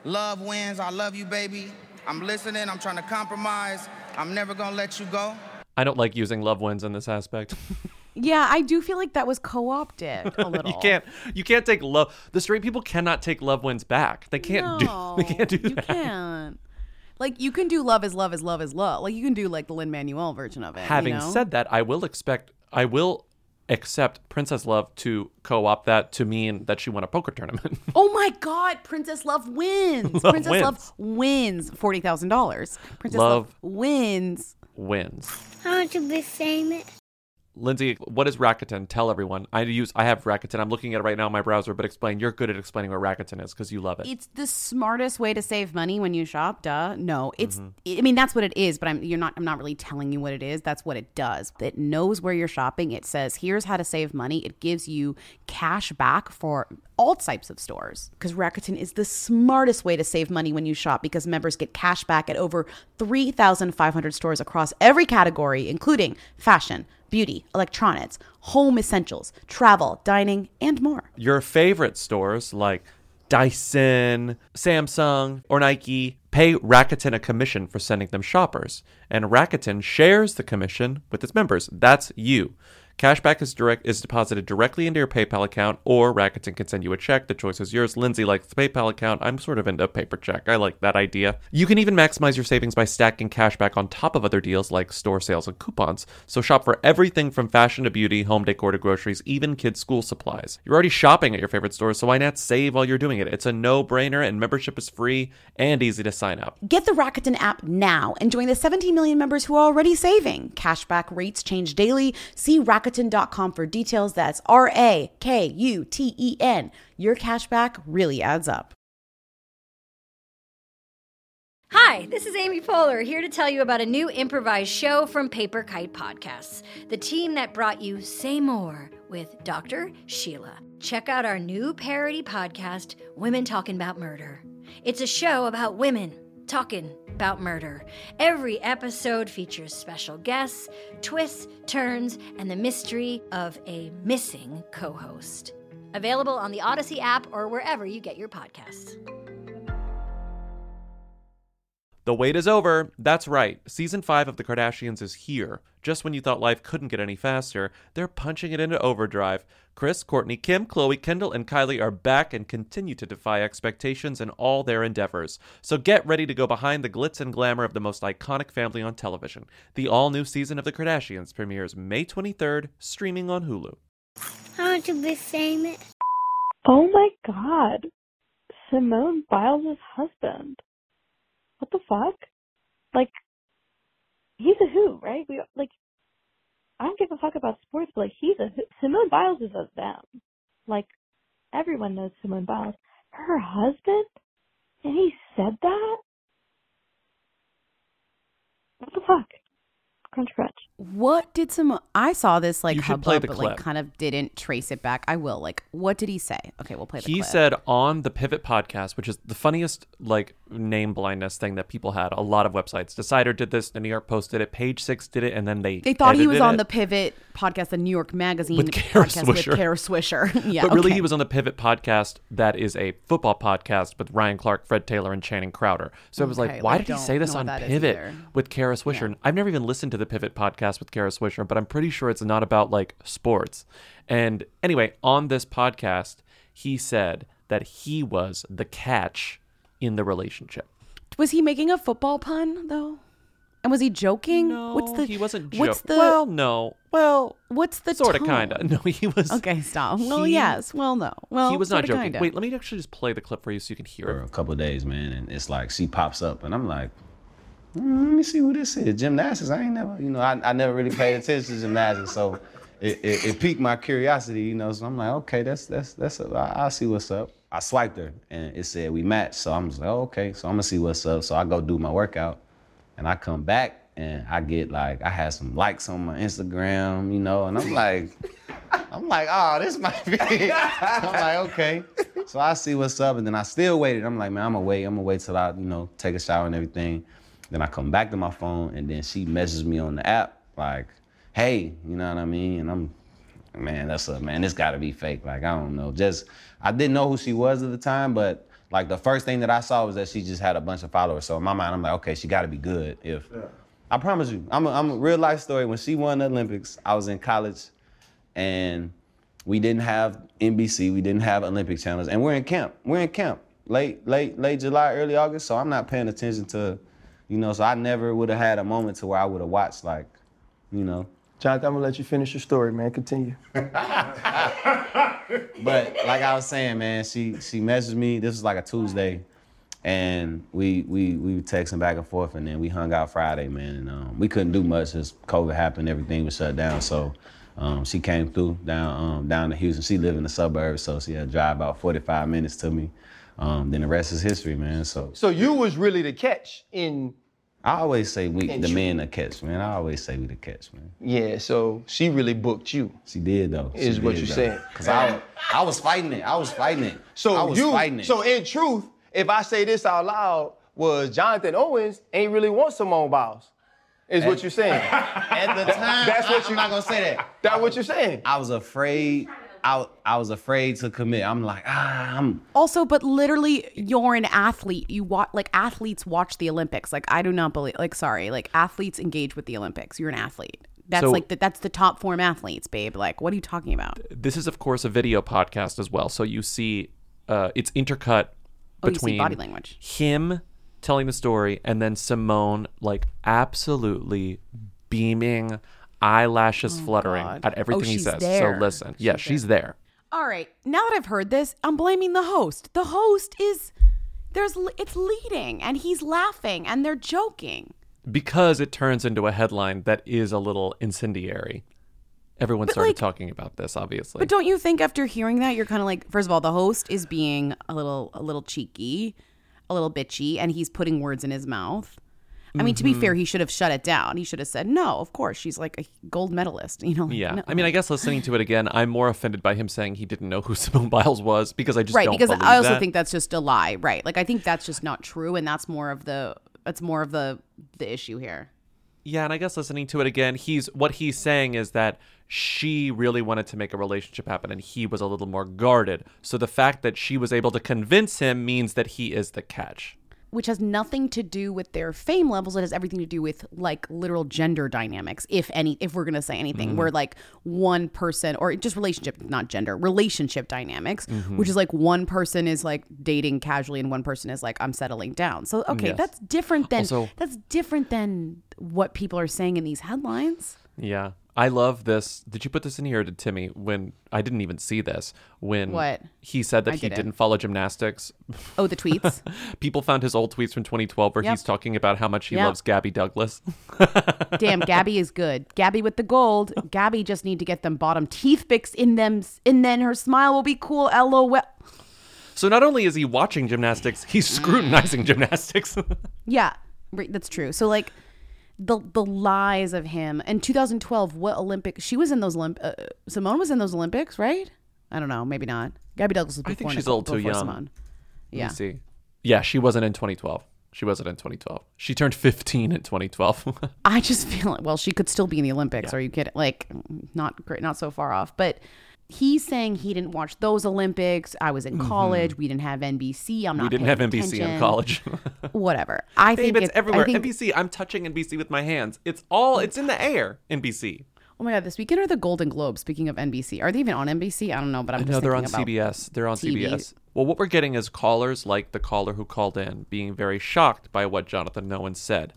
S20: love wins. I love you, baby. I'm listening. I'm trying to compromise. I'm never gonna let you go.
S4: I don't like using love wins in this aspect.
S5: Yeah, I do feel like that was co-opted a little.
S4: you can't, you can't take love. The straight people cannot take love wins back. They can't
S5: No,
S4: do. They can't do
S5: you
S4: that.
S5: can't. Like you can do love is love is love is love. Like you can do like the Lin Manuel version of it. you
S4: Having
S5: know?
S4: said that, I will expect. I will accept Princess Love to co-opt that to mean that she won a poker tournament.
S5: Oh my God, Princess Love wins.
S4: Love
S5: Princess
S4: wins.
S5: Love wins forty thousand dollars. Princess Love,
S4: Love-
S5: wins.
S4: Wins.
S2: I want to be famous.
S4: Lindsay, what is Rakuten? Tell everyone. I use. I have Rakuten. I'm looking at it right now in my browser. But explain. You're good at explaining what Rakuten is because you love it.
S5: It's the smartest way to save money when you shop. Duh. No, it's.
S4: Mm-hmm.
S5: I mean, that's what it is. But I'm. You're not. I'm not really telling you what it is. That's what it does. It knows where you're shopping. It says here's how to save money. It gives you cash back for all types of stores. Because Rakuten is the smartest way to save money when you shop because members get cash back at over 3,500 stores across every category, including fashion, beauty, electronics, home essentials, travel, dining, and more.
S4: Your favorite stores like Dyson, Samsung, or Nike pay Rakuten a commission for sending them shoppers, and Rakuten shares the commission with its members. That's you. Cashback is direct is deposited directly into your PayPal account, or Rakuten can send you a check. The choice is yours. Lindsay likes the PayPal account. I'm sort of into paper check. I like that idea. You can even maximize your savings by stacking cashback on top of other deals like store sales and coupons. So shop for everything from fashion to beauty, home decor to groceries, even kids' school supplies. You're already shopping at your favorite stores, so why not save while you're doing it? It's a no-brainer, and membership is free and easy to sign up.
S5: Get the Rakuten app now and join the 17 million members who are already saving. Cashback rates change daily. See Rakuten.com for details. That's R A K U T E N. Your cashback really adds up.
S21: Hi, this is Amy Poehler here to tell you about a new improvised show from Paper Kite Podcasts, the team that brought you Say More with Dr. Sheila. Check out our new parody podcast, Women Talking About Murder. It's a show about women talking about murder. Every episode features special guests, twists, turns, and the mystery of a missing co host. Available on the Odyssey app or wherever you get your podcasts.
S4: The wait is over. That's right. Season 5 of The Kardashians is here. Just when you thought life couldn't get any faster, they're punching it into overdrive. Kris, Kourtney, Kim, Khloé, Kendall, and Kylie are back and continue to defy expectations in all their endeavors. So get ready to go behind the glitz and glamour of the most iconic family on television. The all new season of The Kardashians premieres May 23rd, streaming on Hulu.
S2: I want to be famous.
S10: Oh my god. Simone Biles' husband. What the fuck? Like, he's a who, right? We like, I don't give a fuck about sports, but like, he's a. Simone Biles is a them. Like, everyone knows Simone Biles. Her husband? And he said that? What the fuck? Crunch, crunch.
S5: What did some? I saw this like
S4: You should
S5: hubbub,
S4: play the
S5: but like kind of didn't trace it back. I will. Like, what did he say? Okay, we'll play the
S4: He
S5: clip.
S4: said on the Pivot podcast, which is the funniest like name blindness thing that people had. A lot of websites. Decider did this. The New York Post did it. Page Six did it, and then they
S5: They thought he was on
S4: it.
S5: the Pivot podcast, the New York Magazine
S4: With Kara
S5: podcast
S4: Swisher.
S5: with Kara Swisher. yeah,
S4: but really,
S5: okay.
S4: he was on the Pivot podcast. That is a football podcast with Ryan Clark, Fred Taylor, and Channing Crowder. So it was like, why
S5: like,
S4: did he say this on
S5: what that is
S4: Pivot with Kara Swisher? I've never even listened to the Pivot podcast with Kara Swisher, but I'm pretty sure it's not about like sports. And anyway, on this podcast, he said that he was the catch in the relationship.
S5: Was he making a football pun though? And was he joking? No, what's the?
S4: he wasn't.
S5: What's the?
S4: well, no. Well,
S5: what's the
S4: sort of, kind of. No, he was.
S5: Okay, stop. Well, yes. Well, no. Well,
S4: he was not joking.
S5: kinda.
S4: Wait, let me actually just play the clip for you so you can hear
S22: for
S4: it.
S22: a couple of days, man, and it's like she pops up, and I'm like, "Hmm, let me see who this is. Gymnastics. I ain't never, you know, I, I never really paid attention to gymnastics, so it, it, it piqued my curiosity, you know. So I'm like, okay, that's that's that's. I, I'll see what's up. I swiped her, and it said we matched. So I'm just like, oh, okay. So I'm gonna see what's up. So I go do my workout, and I come back, and I get like, I had some likes on my Instagram, you know, and I'm like. I'm like, oh, this might be. I'm like, okay. So I see what's up, and then I still waited. I'm like, man, I'm gonna wait. I'm gonna wait till I, you know, take a shower and everything. Then I come back to my phone, and then she messages me on the app, like, hey, you know what I mean? And I'm, man, that's a man. This got to be fake. Like, I don't know. Just, I didn't know who she was at the time, but like the first thing that I saw was that she just had a bunch of followers. So in my mind, I'm like, okay, she got to be good. If I promise you, I'm a, I'm a real life story. When she won the Olympics, I was in college and we didn't have NBC, we didn't have Olympic channels, and we're in camp. We're in camp, late, late, late July, early August. So I'm not paying attention to, you know. So I never would have had a moment to where I would have watched like, you know.
S23: Jonathan, I'm gonna let you finish your story, man. Continue.
S22: But like I was saying, man, she she messaged me. This was like a Tuesday, and we we we were texting back and forth, and then we hung out Friday, man. And um, we couldn't do much as COVID happened. Everything was shut down. So um, she came through down um, down to Houston. She lived in the suburbs, so she had to drive about 45 minutes to me. Um, then the rest is history, man. So
S23: So you was really the catch in
S22: I always say we the men the catch, man. I always say we the catch, man.
S23: yeah. So she really booked you.
S22: She did though.
S23: Is
S22: She
S23: what you saying.
S22: Cause I I was fighting it. I was fighting it.
S23: So
S22: I was
S23: you.
S22: fighting it.
S23: So in truth, if I say this out loud, was Jonathan Owens ain't really want Simone Biles. Is what you're saying.
S22: At the time,
S23: That's what you.
S22: I'm not gonna say that.
S23: That's what you're saying.
S22: I was afraid. I I was afraid to commit. I'm like, ah, I'm.
S5: Also, but literally, you're an athlete. You watch like athletes watch the Olympics. Like I do not believe. Like sorry, like athletes engage with the Olympics. You're an athlete. That's
S4: So-
S5: like the, that's the top form athletes, babe. Like what are you talking about?
S4: This is, of course, a video podcast as well. So you see, uh, it's intercut
S5: Oh,
S4: between
S5: body language.
S4: him telling the story and then Simone like absolutely beaming, eyelashes oh, fluttering
S5: God.
S4: at oh, everything
S5: Oh,
S4: he says.
S5: there.
S4: So listen, yeah, she's there.
S5: All right, now that I've heard this, I'm blaming the host. The host is there's it's leading and he's laughing and they're joking.
S4: because it turns into a headline that is a little incendiary. Everyone
S5: But,
S4: started
S5: like-
S4: talking about this, obviously.
S5: But don't you think after hearing that you're kind of like first of all the host is being a little a little cheeky, a little bitchy and he's putting words in his mouth. I mean to be fair mm-hmm. he should have shut it down. He should have said no, of course she's like a gold medalist, you know. like,
S4: yeah,
S5: no.
S4: I mean, I guess listening to it again, I'm more offended by him saying he didn't know who Simone Biles was because I just
S5: right
S4: don't
S5: because
S4: believe
S5: I also
S4: that.
S5: think that's just a lie, right? Like I think that's just not true and that's more of the that's more of the the issue here.
S4: Yeah, and I guess listening to it again, he's what he's saying is that she really wanted to make a relationship happen and he was a little more guarded. So the fact that she was able to convince him means that he is the catch.
S5: Which has nothing to do with their fame levels. It has everything to do with like literal gender dynamics, if any, if we're gonna say anything,
S4: Mhm.
S5: where like one person or just relationship, not gender, relationship dynamics,
S4: Mhm.
S5: which is like one person is like dating casually and one person is like I'm settling down. So okay,
S4: Yes.
S5: that's different than
S4: Also-
S5: that's different than what people are saying in these headlines.
S4: Yeah. I love this. Did you put this in here, did Timmy? When I didn't even see this. When
S5: What?
S4: he said that
S5: I
S4: he
S5: didn't.
S4: didn't follow gymnastics.
S5: Oh, the tweets.
S4: People found his old tweets from 2012 where
S5: Yep.
S4: he's talking about how much he
S5: Yep.
S4: loves Gabby Douglas.
S5: Damn, Gabby is good. Gabby with the gold. Gabby just need to get them bottom teeth fixed in them, and then her smile will be cool. LOL.
S4: So not only is he watching gymnastics, he's scrutinizing gymnastics.
S5: Yeah, that's true. So like the the lies of him. In 2012, what Olympic? She was in those Olymp. Uh, Simone was in those Olympics, right? I don't know. Maybe not. Gabby Douglas was
S4: I
S5: before.
S4: think she's a little too young.
S5: Simone.
S4: Let
S5: Yeah.
S4: me see. Yeah, she wasn't in 2012. She wasn't in 2012. She turned 15 in 2012.
S5: I just feel well, she could still be in the Olympics. Are you kidding? Like, not great, not so far off. But he's saying he didn't watch those Olympics. I was in
S4: Mhm.
S5: college. We didn't have NBC. I'm not.
S4: we didn't have NBC in college.
S5: Whatever. I
S4: Babe,
S5: think
S4: it's
S5: it- I
S4: everywhere.
S5: think-
S4: NBC. I'm touching NBC with my hands. It's all. It's in the air. NBC.
S5: Oh my god! This weekend are the Golden Globes. Speaking of NBC, are they even on NBC? I don't know, but I'm just
S4: know they're on CBS. They're on
S5: TV.
S4: CBS. Well, what we're getting is callers like the caller who called in being very shocked by what Jonathan Nolan said.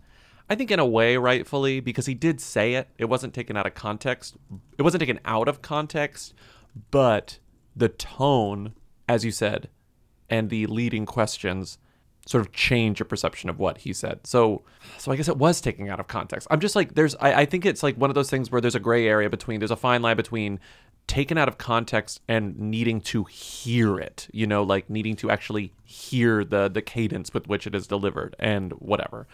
S4: I think in a way, rightfully, because he did say it. It wasn't taken out of context. It wasn't taken out of context, but the tone, as you said, and the leading questions sort of change your perception of what he said. So so I guess it was taken out of context. I'm just like there's I, I think it's like one of those things where there's a gray area between there's a fine line between taken out of context and needing to hear it, you know, like needing to actually hear the the cadence with which it is delivered and whatever.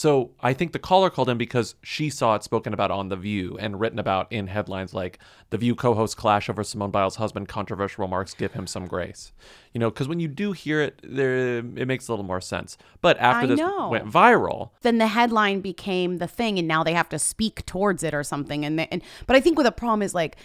S4: So I think the caller called in because she saw it spoken about on The View and written about in headlines like The View co-host clash over Simone Biles' husband, controversial remarks give him some grace. You know, because when you do hear it, there it makes a little more sense. But after
S5: I
S4: this
S5: know.
S4: went viral,
S5: then the headline became the thing and now they have to speak towards it or something and, they, and but i think what the problem is like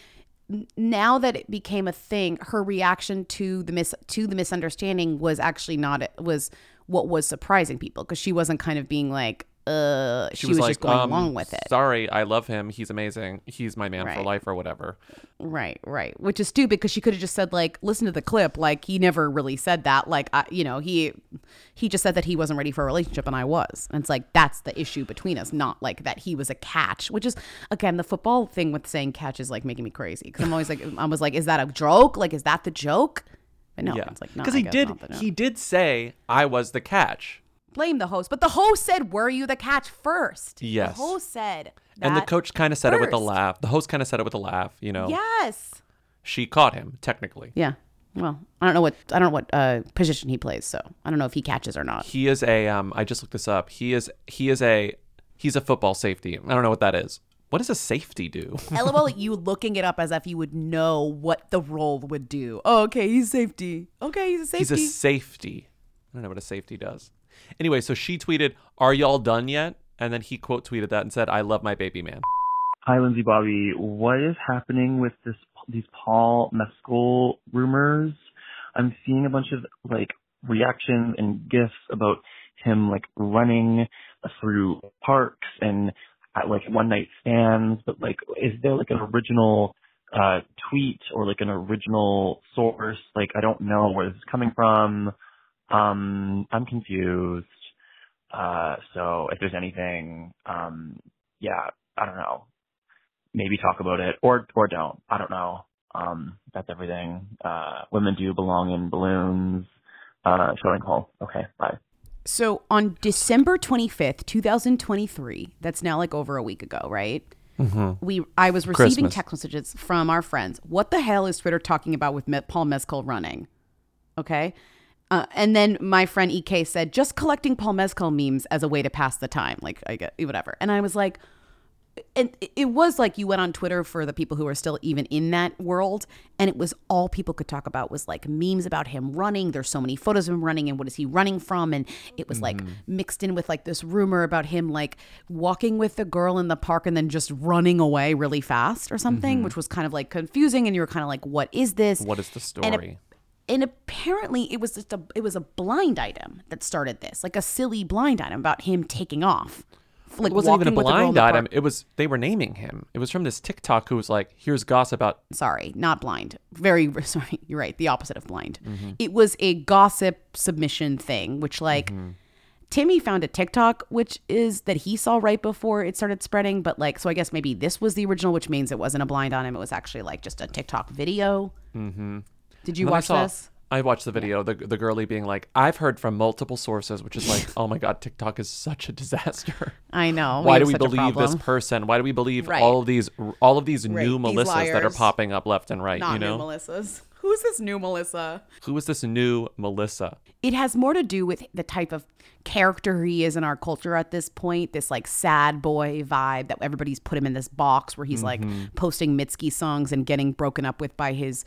S5: now that it became a thing her reaction to the mis to the misunderstanding was actually not was what was surprising people because she wasn't kind of being like uh she, was,
S4: like,
S5: just going
S4: um,
S5: along with it.
S4: Sorry, I love him. He's amazing. He's my man for life or whatever.
S5: right right. Which is stupid because she could have just said like listen to the clip like he never really said that. Like I, you know he he just said that he wasn't ready for a relationship and i was. And it's like that's the issue between us not like that he was a catch which is again the football thing with saying catch is like making me crazy because i'm always like i was like is that a joke? Like is that the joke but no
S4: yeah,
S5: it's like no
S4: because he
S5: guess
S4: did
S5: not
S4: he did say I was the catch.
S5: blame the host but the host said were you the catch first
S4: Yes.
S5: the host said
S4: and the coach kind of said it with a laugh. The host kind of said it with a laugh. You know,
S5: yes
S4: she caught him technically.
S5: Yeah. Well, I don't know what I don't know what uh, position he plays, so I don't know if he catches or not.
S4: He is a um I just looked this up. He is he is a he's a football safety. I don't know what that is. What does a safety do?
S5: LOL, at you looking it up as if you would know what the role would do. Oh, okay, he's safety. Okay, he's a safety.
S4: He's a safety. I don't know what a safety does. Anyway, so she tweeted, "Are y'all done yet?" And then he quote tweeted that and said, "I love my baby man."
S24: Hi, Lindsay Bobby. What is happening with this these Paul Mescal rumors? I'm seeing a bunch of like reactions and gifs about him like running through parks and at like one night stands, but like is there like an original uh tweet or like an original source? Like I don't know where this is coming from. Um I'm confused. Uh so if there's anything um yeah, I don't know. Maybe talk about it or or don't. I don't know. Um that's everything. Uh women do belong in balloons. Uh showing call. Okay, bye.
S5: So on December 25th, 2023, that's now like over a week ago, right?
S4: Mhm.
S5: We I was receiving
S4: Christmas.
S5: text messages from our friends. What the hell is Twitter talking about with Me- Paul Mescal running? Okay. Uh, and then my friend EK said, just collecting Paul Mescal memes as a way to pass the time. Like, I get whatever. And I was like, and it- was like you went on Twitter for the people who are still even in that world, and it was all people could talk about was like memes about him running. There's so many photos of him running, and what is he running from? And it was like mixed in with like this rumor about him like walking with the girl in the park and then just running away really fast or something,
S4: Mhm.
S5: which was kind of like confusing. And you were kind of like, what is this?
S4: What is the story?
S5: and apparently it was just a it was a blind item that started this, like a silly blind item about him taking off. Like
S4: it wasn't even a
S5: walking with girl in
S4: blind item. It was they were naming him. It was from this TikTok who was like, "Here's gossip about."
S5: Sorry, not blind. Very sorry. You're right. The opposite of blind.
S4: Mhm.
S5: It was a gossip submission thing, which like
S4: Mm-hmm.
S5: Timmy found a TikTok, which is that he saw right before it started spreading. But like, so I guess maybe this was the original, which means it wasn't a blind item. It was actually like just a TikTok video.
S4: Mm-hmm.
S5: Did you
S4: And then I
S5: watch
S4: saw-
S5: this?
S4: I watched the video. The the girlie being like, "I've heard from multiple sources," which is like, "Oh my god, TikTok is such a disaster."
S5: I know.
S4: Why
S5: we
S4: do we believe this person? Why do we believe
S5: Right.
S4: all of these all of these
S5: Right,
S4: new
S5: these
S4: Melissas that are popping up left and right?
S5: Not
S4: you know,
S5: new Melissas. Who's this new Melissa?
S4: who is this new Melissa?
S5: it has more to do with the type of character he is in our culture at this point this like sad boy vibe that everybody's put him in this box where he's like
S4: Mhm.
S5: posting mitski songs and getting broken up with by his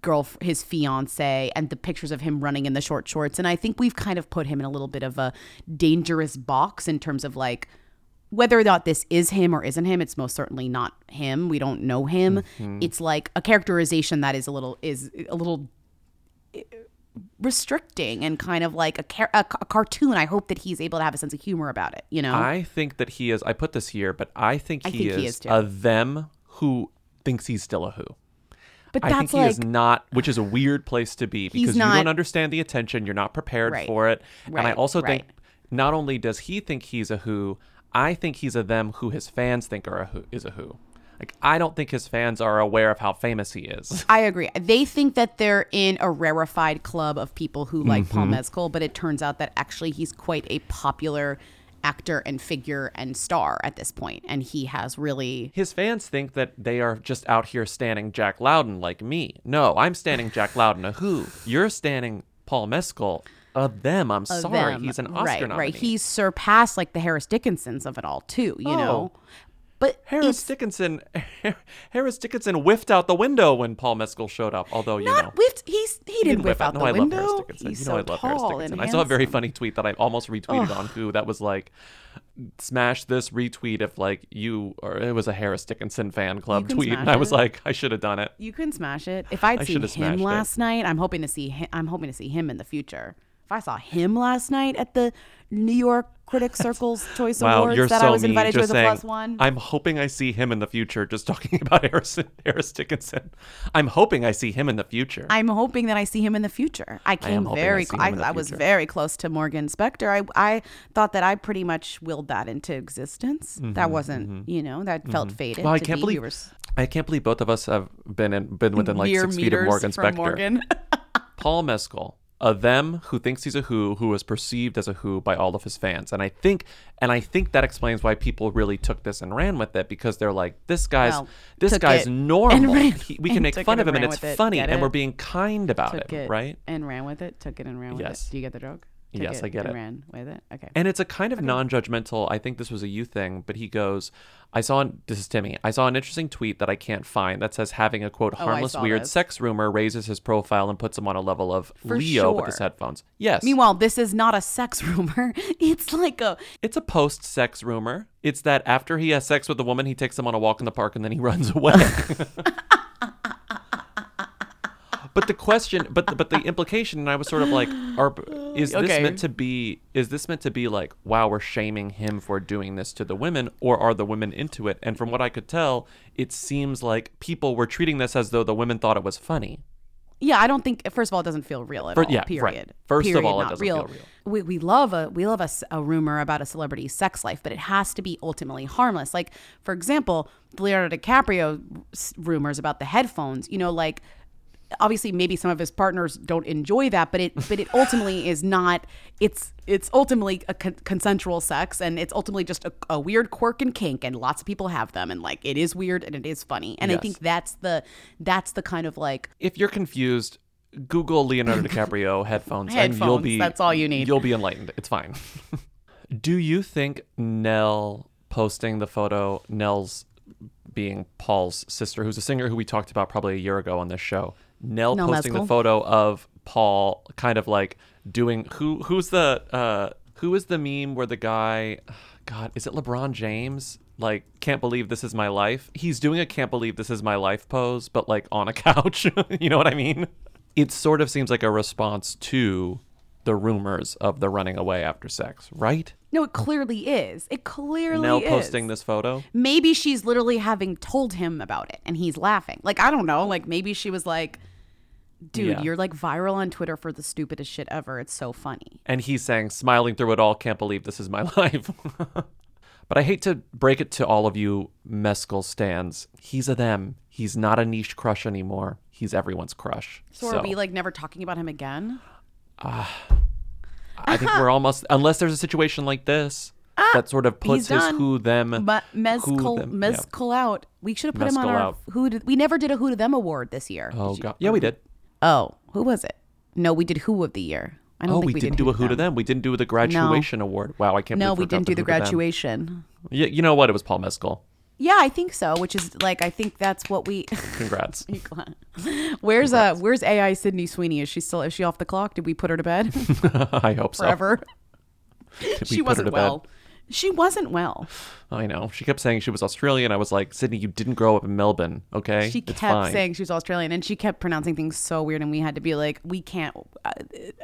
S5: girl his fiance and the pictures of him running in the short shorts and i think we've kind of put him in a little bit of a dangerous box in terms of like whether or not this is him or isn't him it's most certainly not him we don't know him
S4: Mhm.
S5: it's like a characterization that is a little is a little restricting and kind of like a, car- a, a cartoon. I hope that he's able to have a sense of humor about it. You know,
S4: I think that he is. I put this here, but I think
S5: I
S4: he
S5: think
S4: is,
S5: he is
S4: a them who thinks he's still a who.
S5: But
S4: I think
S5: that's
S4: he is
S5: like-
S4: not, which is a weird place to be because you don't understand the attention. You're not prepared
S5: Right.
S4: for it. And I
S5: Right,
S4: also think not only does he think he's a who, I think he's a them who his fans think are a who is a who. Like I don't think his fans are aware of how famous he is.
S5: I agree. They think that they're in a rarefied club of people who like Paul
S4: Mhm.
S5: Mescal, but it turns out that actually he's quite a popular actor and figure and star at this point, and he has really
S4: His fans think that they are just out here standing Jack Lowden like me. No, I'm standing Jack Lowden a who. You're standing Paul Mescal a them. I'm
S5: of
S4: sorry.
S5: them.
S4: He's an Oscar
S5: right,
S4: nominee.
S5: right. He's surpassed like the Harris Dickinsons of it all too. You know,
S4: Oh.
S5: but
S4: Harris Dickinson, Harris Dickinson whiffed out the window when Paul Mescal showed up. Although you know,
S5: whiffed. He's he didn't whiff out
S4: No,
S5: the
S4: I
S5: window.
S4: love Harris Dickinson.
S5: He's
S4: you
S5: so
S4: I love Harris Dickinson. I saw a very funny tweet that I almost retweeted on Who that was like, smash this retweet if like you or it was a Harris Dickinson fan club tweet, and I was
S5: it.
S4: like, I should have done it.
S5: You can smash it. If I'd
S4: I
S5: seen him
S4: smashed it.
S5: last night, I'm hoping to see him. I'm hoping to see him in the future. I saw him last night at the New York Critics Circles Choice
S4: Wow,
S5: Awards
S4: you're
S5: that
S4: so
S5: I was invited to as a
S4: saying,
S5: plus one,
S4: I'm hoping I see him in the future. Just talking about Harrison, Harris Dickinson. I'm hoping I see him in the future.
S5: I'm hoping that I see him in the future. I came
S4: I
S5: very.
S4: him
S5: I, I was very close to Morgan Spector. I I thought that I pretty much willed that into existence. That
S4: Mhm,
S5: wasn't,
S4: mhm.
S5: you know, that felt
S4: Mhm.
S5: fated.
S4: Well, I
S5: to
S4: can't
S5: be.
S4: believe
S5: We were s-
S4: I can't believe both of us have been in, been within like six feet of Morgan Spector.
S5: Morgan.
S4: Paul Mescal, a them who thinks he's a who, who is perceived as a who by all of his fans, and I think, and I think that explains why people really took this and ran with it because they're like, this guy's,
S5: Well,
S4: this guy's normal. He- we can make fun of him,
S5: and
S4: it's
S5: it.
S4: funny, and we're being kind about it,
S5: it
S4: right?
S5: and ran with it. Took it and ran with
S4: Yes.
S5: it. Do you get the joke? Took
S4: Yes, I get
S5: and
S4: it.
S5: Ran with it. Okay.
S4: And it's a kind of non-judgmental. I think this was a you thing, but he goes, "I saw this is Timmy. I saw an interesting tweet that I can't find that says having a quote
S5: Oh,
S4: harmless
S5: saw
S4: weird
S5: this.
S4: sex rumor raises his profile and puts him on a level of
S5: For
S4: Leo with his headphones. Yes.
S5: Meanwhile, this is not a sex rumor. It's like a
S4: It's a post-sex rumor. It's that after he has sex with a woman, he takes them on a walk in the park and then he runs away. but the question, but the, but the implication, and I was sort of like, are is this
S5: Okay.
S4: meant to be? Is this meant to be like, wow, we're shaming him for doing this to the women, or are the women into it? And from what I could tell, it seems like people were treating this as though the women thought it was funny.
S5: Yeah, I don't think. First of all, it doesn't feel real at
S4: For-
S5: all.
S4: yeah, right.
S5: period.
S4: First of all, it doesn't feel real.
S5: We, we love a we love a rumor about a celebrity's sex life, but it has to be ultimately harmless. Like for example, the Leonardo DiCaprio s- rumors about the headphones. You know, like obviously maybe some of his partners don't enjoy that, but it but it ultimately is not. It's it's ultimately a con- consensual sex, and it's ultimately just a, a weird quirk and kink, and lots of people have them, and like it is weird and it is funny, and I think that's the that's the kind of like
S4: If you're confused, Google Leonardo DiCaprio headphones, and you'll be
S5: that's all you need.
S4: You'll be enlightened. It's fine. Do you think Nell posting the photo, Nell's being Paul's sister, who's a singer who we talked about probably a year ago on this show, Nell posting the photo of Paul, kind of like doing who who's the uh who is the meme where the guy, God, is it LeBron James? Like, can't believe this is my life. He's doing a can't believe this is my life pose, but like on a couch. you know what I mean? it sort of seems like a response to the rumors of the running away after sex, right?
S5: No, it clearly is. It clearly
S4: Nell
S5: is.
S4: posting this photo.
S5: Maybe she's literally having told him about it and he's laughing. Like, I don't know. Like, maybe she was like, dude,
S4: Yeah.
S5: you're like viral on Twitter for the stupidest shit ever. It's so funny.
S4: And he's saying, smiling through it all, can't believe this is my life. but I hate to break it to all of you mescal stands. He's a them. He's not a niche crush anymore. He's everyone's crush.
S5: So, are we like never talking about him again?
S4: I think we're almost, unless there's a situation like this that sort of puts
S5: Ah,
S4: his who them,
S5: But
S4: who Mescal, yeah.
S5: Mescal out. We should have put him on our
S4: out.
S5: who did we never did a who to them award this year.
S4: Oh god, yeah, we did.
S5: Oh, who was it? No, we did who of the year. I don't
S4: oh,
S5: think
S4: we,
S5: we,
S4: didn't
S5: did
S4: do a who to them. We didn't do the graduation award. Wow, I can't.
S5: No, we didn't do the
S4: them.
S5: graduation.
S4: Yeah, you know what? It was Paul Mescal.
S5: Yeah, I think so. Which is like I think that's what we.
S4: Congrats.
S5: where's uh Where's AI Sydney Sweeney? Is she still? Is she off the clock? Did we put her to bed?
S4: I hope so.
S5: Forever. She wasn't
S4: well. bed?
S5: Well. She wasn't well.
S4: I know. She kept saying she was Australian. I was like, Sydney, you didn't grow up in Melbourne, okay?
S5: She
S4: It's
S5: kept
S4: fine.
S5: saying she was Australian, and she kept pronouncing things so weird, and we had to be like, we can't. Uh,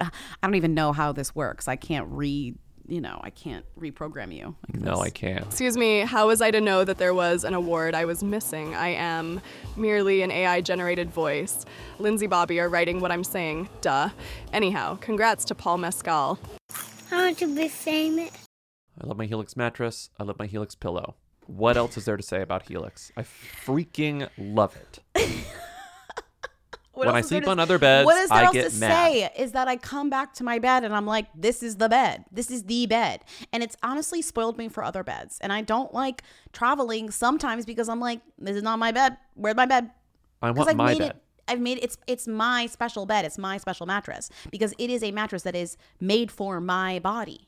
S5: I don't even know how this works. I can't re. You know, I can't reprogram you. Like
S4: No,
S5: this.
S4: I can't.
S25: Excuse me, how was I to know that there was an award I was missing? I am merely an AI generated voice. Lindsay Bobby are writing what I'm saying, duh. Anyhow, congrats to Paul Mescal.
S2: I want to be famous.
S4: I love my Helix mattress. I love my Helix pillow. What else is there to say about Helix? I freaking love it. When I
S5: else is there
S4: sleep on other beds,
S5: what is there
S4: I
S5: else
S4: get
S5: to
S4: mad.
S5: say is that I come back to my bed and I'm like, this is the bed. This is the bed. And it's honestly spoiled me for other beds. And I don't like traveling sometimes because I'm like, this is not my bed. Where's my bed?
S4: I want
S5: I've
S4: my
S5: made
S4: bed.
S5: It, I've made it's it's my special bed. It's my special mattress because it is a mattress that is made for my body.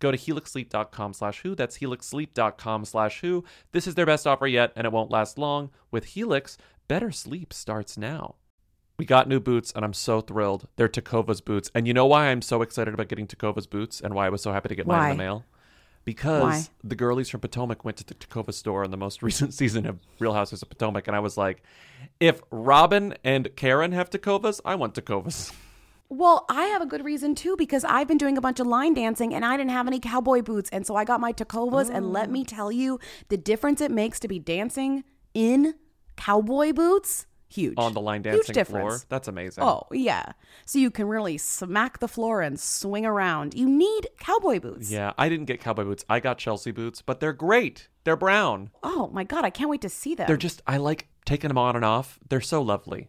S4: Go to helixsleep.com slash who. That's helixsleep.com slash who. This is their best offer yet, and it won't last long. With Helix, better sleep starts now. We got new boots, and I'm so thrilled. They're Tecovas boots. And you know why I'm so excited about getting Tecovas boots and why I was so happy to get mine in the mail? Because
S5: Why?
S4: the girlies from Potomac went to the Takova store in the most recent season of Real Housewives of Potomac, and I was like, if Robin and Karen have Tecovas, I want Tecovas.
S5: Well, I have a good reason too because I've been doing a bunch of line dancing and I didn't have any cowboy boots. And so I got my Tecovas. And let me oh. tell you, the difference it makes to be dancing in cowboy boots, huge.
S4: On the line
S5: Huge
S4: dancing
S5: difference.
S4: floor. That's amazing.
S5: Oh, yeah. So you can really smack the floor and swing around. You need cowboy boots.
S4: Yeah, I didn't get cowboy boots. I got Chelsea boots, but they're great. They're brown.
S5: Oh my God, I can't wait to see them.
S4: They're just, I like taking them on and off. They're so lovely.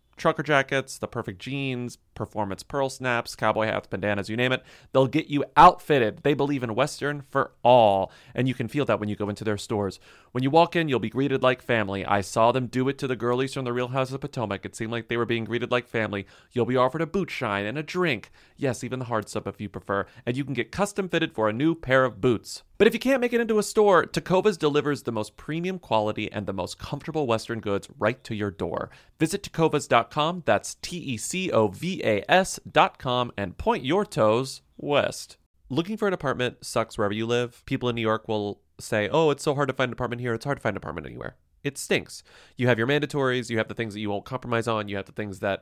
S4: trucker jackets, the perfect jeans, performance pearl snaps, cowboy hats, bandanas, you name it. They'll get you outfitted. They believe in Western for all. And you can feel that when you go into their stores. When you walk in, you'll be greeted like family. I saw them do it to the girlies from the Real House of Potomac. It seemed like they were being greeted like family. You'll be offered a boot shine and a drink. Yes, even the hard stuff if you prefer. And you can get custom fitted for a new pair of boots. But if you can't make it into a store, Tecovas delivers the most premium quality and the most comfortable Western goods right to your door. Visit tecovas.com, that's T E C O V A S.com, and point your toes west. Looking for an apartment sucks wherever you live. People in New York will say, oh, it's so hard to find an apartment here, it's hard to find an apartment anywhere. It stinks. You have your mandatories, you have the things that you won't compromise on, you have the things that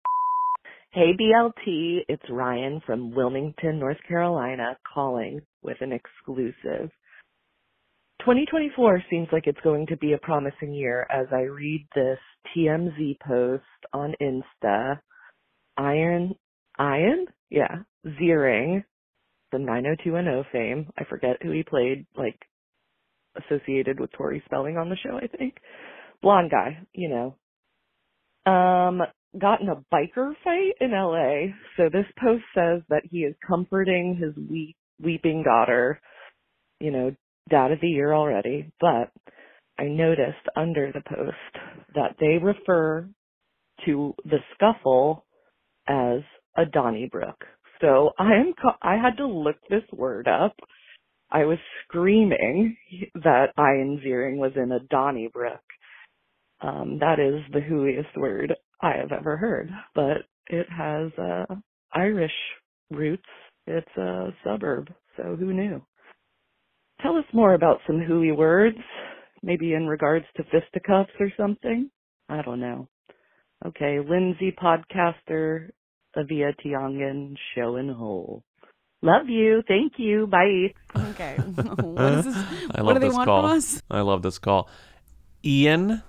S26: Hey BLT, it's Ryan from Wilmington, North Carolina calling with an exclusive. 2024 seems like it's going to be a promising year as I read this TMZ post on Insta. Iron, Iron? Yeah, Ziering from 90210 fame. I forget who he played, like, associated with Tori Spelling on the show, I think. Blonde guy, you know. Um, got in a biker fight in LA. So this post says that he is comforting his weep, weeping daughter, you know, dad of the year already. But I noticed under the post that they refer to the scuffle as a Donnybrook. So I am, I had to look this word up. I was screaming that Ian Ziering was in a Donnybrook. Um, that is the hooiest word I have ever heard, but it has uh, Irish roots. It's a suburb, so who knew? Tell us more about some hooey words, maybe in regards to fisticuffs or something. I don't know. Okay, Lindsay podcaster, Avia Tiangan, show and hole. Love you. Thank you. Bye.
S5: Okay. what is this?
S4: I
S5: what
S4: love
S5: do they
S4: this
S5: want
S4: call.
S5: from us?
S4: I love this call. Ian,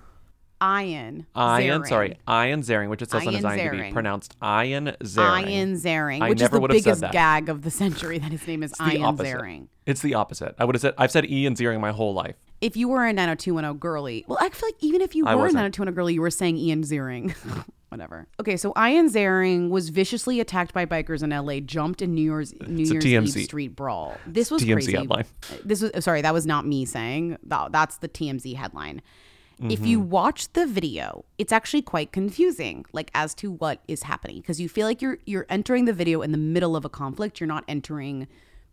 S5: Ian.
S4: Ian, sorry, Ian Zering, which it says on his
S5: Ian
S4: IMDb,
S5: Zering.
S4: pronounced Ian Zering.
S5: Ian Zering,
S4: I
S5: which is the
S4: would have said
S5: biggest
S4: that.
S5: gag of the century that his name is
S4: It's the
S5: Ian
S4: opposite.
S5: Zering.
S4: It's the opposite. I would have said I've said Ian Ziering my whole life.
S5: If you were a 90210 girly, well, I feel like even if you
S4: I
S5: were a
S4: wasn't.
S5: 90210 girly, you were saying Ian Ziering. Whatever. Okay, so Ian Ziering was viciously attacked by bikers in LA, jumped in New Year's New
S4: a
S5: Year's
S4: TMZ.
S5: Eve street brawl. This was
S4: TMZ
S5: crazy.
S4: headline.
S5: This was sorry, that was not me saying. That, that's the TMZ headline. If you
S4: Mhm.
S5: watch the video, it's actually quite confusing, like as to what is happening, because you feel like you're you're entering the video in the middle of a conflict. You're not entering.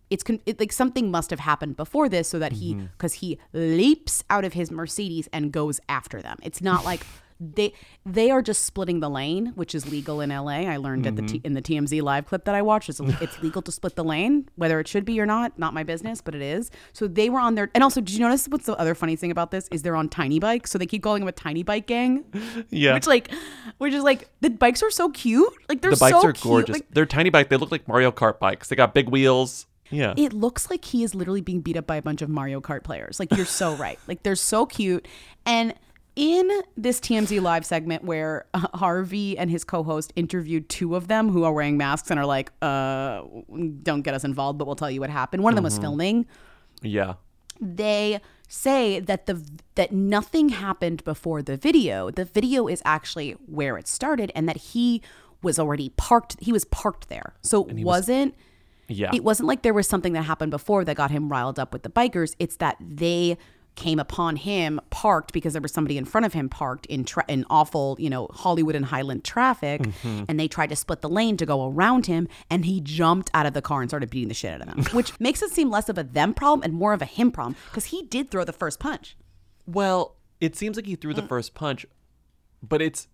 S5: It's con- it, like something must have happened before this, so that he
S4: Mhm.
S5: because he leaps out of his Mercedes and goes after them. It's not like they they are just splitting the lane, which is legal in LA. I learned at the T-
S4: Mhm.
S5: in the TMZ live clip that I watched. It's, it's legal to split the lane, whether it should be or not. Not my business, but it is. So they were on their and also, did you notice what's the other funny thing about this is they're on tiny bikes, so they keep calling them a tiny bike gang.
S4: Yeah.
S5: which like, which is like the bikes are so cute. Like they're
S4: the bikes
S5: so
S4: are gorgeous.
S5: Like,
S4: They're tiny bike. They look like Mario Kart bikes. They got big wheels. Yeah.
S5: It looks like he is literally being beat up by a bunch of Mario Kart players. Like you're so right. Like they're so cute. And in this TMZ live segment where uh, Harvey and his co-host interviewed two of them who are wearing masks and are like, uh, don't get us involved, but we'll tell you what happened. One of them was
S4: Mhm.
S5: filming.
S4: yeah.
S5: They say that the that nothing happened before the video. The video is actually where it started and that he was already parked. He was parked there. So it
S4: he was-
S5: wasn't
S4: Yeah.
S5: it wasn't like there was something that happened before that got him riled up with the bikers. It's that they came upon him parked because there was somebody in front of him parked in tra- in awful, you know, Hollywood and Highland traffic,
S4: Mhm.
S5: and they tried to split the lane to go around him, and he jumped out of the car and started beating the shit out of them, which makes it seem less of a them problem and more of a him problem because he did throw the first punch.
S4: Well, it seems like he threw the first punch, but it's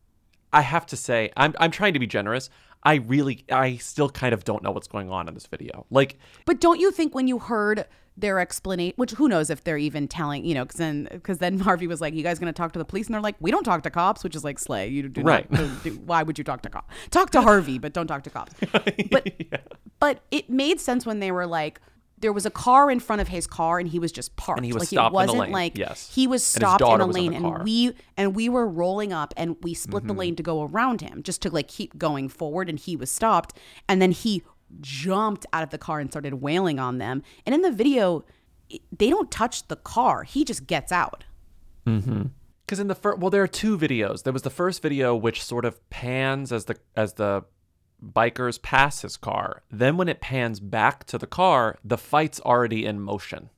S4: I have to say, I'm I'm trying to be generous. I really I still kind of don't know what's going on in this video. Like
S5: But don't you think when you heard their explanation, which who knows if they're even telling, you know, because then because then Harvey was like, "You guys going to talk to the police?" And they're like, "We don't talk to cops," which is like slay. You do
S4: Right.
S5: Not, do, why would you talk to cops? Talk to Harvey, but don't talk to cops. But but it made sense when they were like. There was a car in front of his car, and he was just parked.
S4: And he was
S5: like
S4: stopped in
S5: it
S4: the
S5: wasn't
S4: lane,
S5: like
S4: yes.
S5: he was stopped in a
S4: in
S5: lane, and we and we were rolling up, and we split the
S4: Mhm.
S5: lane to go around him, just to like keep going forward, and he was stopped, and then he jumped out of the car and started wailing on them. And in the video, they don't touch the car; he just gets out.
S4: Mm-hmm. Because in the first, well, there are two videos. There was the first video which sort of pans as the as the bikers pass his car. Then when it pans back to the car, the fight's already in motion,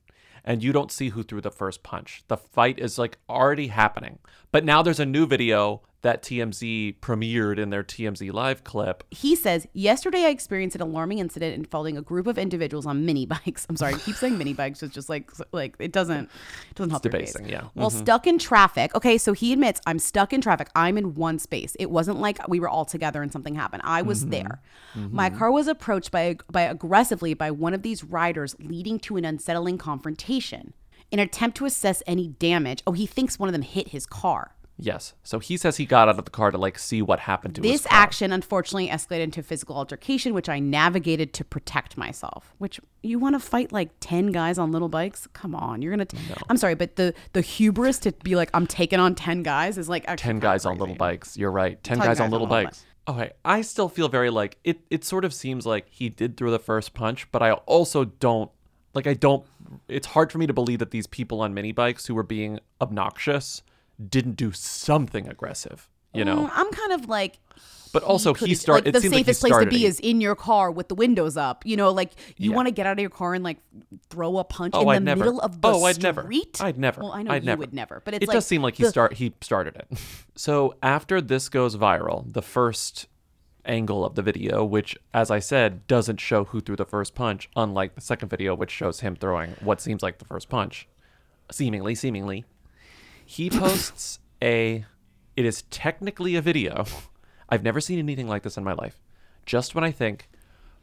S4: and you don't see who threw the first punch. The fight is like already happening. But now there's a new video that TMZ premiered in their TMZ live clip.
S5: He says, Yesterday I experienced an alarming incident involving a group of individuals on mini bikes. I'm sorry, I keep saying mini bikes. It's just like, like it doesn't, it doesn't help your case.
S4: debasing, yeah.
S5: While
S4: Mhm.
S5: stuck in traffic. Okay, so he admits, I'm stuck in traffic. I'm in one space. It wasn't like we were all together and something happened. I was
S4: Mhm.
S5: there. My
S4: Mhm.
S5: car was approached by, by aggressively by one of these riders, leading to an unsettling confrontation. In an attempt to assess any damage, oh, he thinks one of them hit his car.
S4: Yes. So he says he got out of the car to like see what happened to his
S5: This action unfortunately escalated into physical altercation, which I navigated to protect myself. Which you want to fight like ten guys on little bikes? Come on, you're gonna. I'm sorry, but the the hubris to be like I'm taking on ten guys is like
S4: 10 guys on little bikes. You're right. 10
S5: 10
S4: guys,
S5: guys
S4: on
S5: on
S4: little
S5: little
S4: bikes. Okay, I still feel very like it it sort of seems like he did throw the first punch, but I also don't like I don't it's hard for me to believe that these people on mini bikes who were being obnoxious didn't do something aggressive, you know.
S5: Mm, I'm kind of like.
S4: But also he
S5: could've-
S4: started
S5: Like,
S4: it
S5: the
S4: seems like he
S5: safest place to be is in your car with the windows up. You know, like you
S4: Yeah.
S5: want to get out of your car and like throw a punch
S4: Oh,
S5: in
S4: I'd
S5: the
S4: never.
S5: middle of the
S4: oh, I'd
S5: street.
S4: never. I'd never.
S5: Well, I know
S4: I'd
S5: you
S4: never.
S5: would never, but it's
S4: it
S5: like
S4: does seem like he
S5: the-
S4: start he started it. so after this goes viral, the first angle of the video, which, as I said, doesn't show who threw the first punch, unlike the second video, which shows him throwing what seems like the first punch, seemingly, seemingly. He posts a. It is technically a video. I've never seen anything like this in my life. Just when I think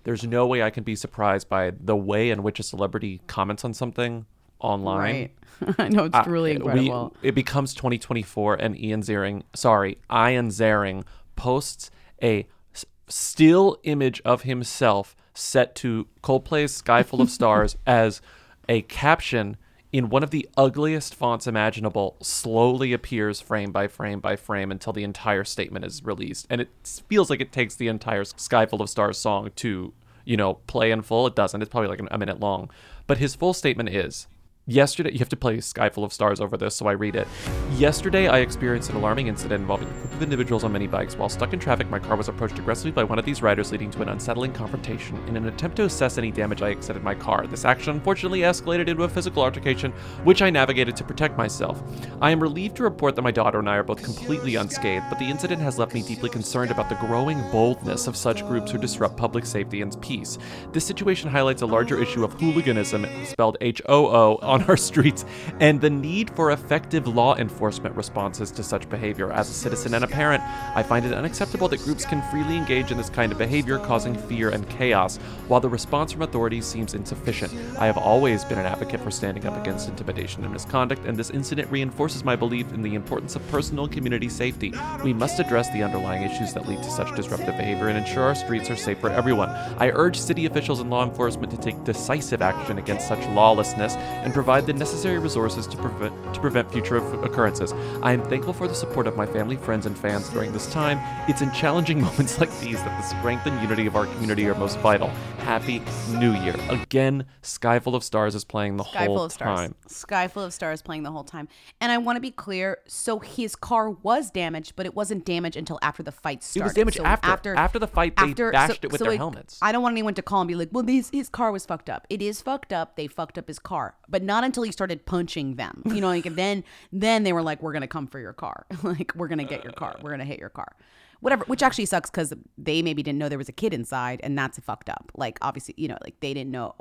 S4: there's no way I can be surprised by the way in which a celebrity comments on something online.
S5: Right. I know, it's
S4: Uh,
S5: truly
S4: we-
S5: incredible.
S4: it becomes 2024, and Ian Ziering, sorry, Ian Ziering posts a s- still image of himself set to Coldplay's "Sky Full of Stars" as a caption in one of the ugliest fonts imaginable. Slowly appears frame by frame by frame until the entire statement is released, and it feels like it takes the entire "Sky Full of Stars" song to you know play in full. It doesn't. It's probably like a minute long, but his full statement is. Yesterday, you have to play Sky Full of Stars over this, so I read it. Yesterday, I experienced an alarming incident involving a group of individuals on mini bikes. While stuck in traffic, my car was approached aggressively by one of these riders, leading to an unsettling confrontation. In an attempt to assess any damage, I exited my car. This action unfortunately escalated into a physical altercation, which I navigated to protect myself. I am relieved to report that my daughter and I are both completely unscathed, but the incident has left me deeply concerned about the growing boldness of such groups who disrupt public safety and peace. This situation highlights a larger issue of hooliganism, spelled H O O, on our streets, and the need for effective law enforcement responses to such behavior. As a citizen and a parent, I find it unacceptable that groups can freely engage in this kind of behavior, causing fear and chaos, while the response from authorities seems insufficient. I have always been an advocate for standing up against intimidation and misconduct, and this incident reinforces my belief in the importance of personal and community safety. We must address the underlying issues that lead to such disruptive behavior and ensure our streets are safe for everyone. I urge city officials and law enforcement to take decisive action against such lawlessness and provide the necessary resources to prevent to prevent future occurrences. I am thankful for the support of my family, friends, and fans during this time. It's in challenging moments like these that the strength and unity of our community are most vital. Happy New Year. Again, Sky Full of Stars is playing the
S5: Sky
S4: whole
S5: full of stars.
S4: time.
S5: Sky full of stars playing the whole time. And I want to be clear. So his car was damaged, but it wasn't damaged until after the fight started.
S4: It was damaged
S5: So
S4: after- after the fight, they bashed it with their
S5: like,
S4: helmets.
S5: I don't want anyone to call and be like, "Well, these, his car was fucked up." It is fucked up. They fucked up his car, but not until he started punching them. You know, like then then they were like, "We're gonna come for your car. like we're gonna get your car. We're gonna hit your car." Whatever, which actually sucks because they maybe didn't know there was a kid inside, and that's fucked up. Like obviously, you know, like they didn't know.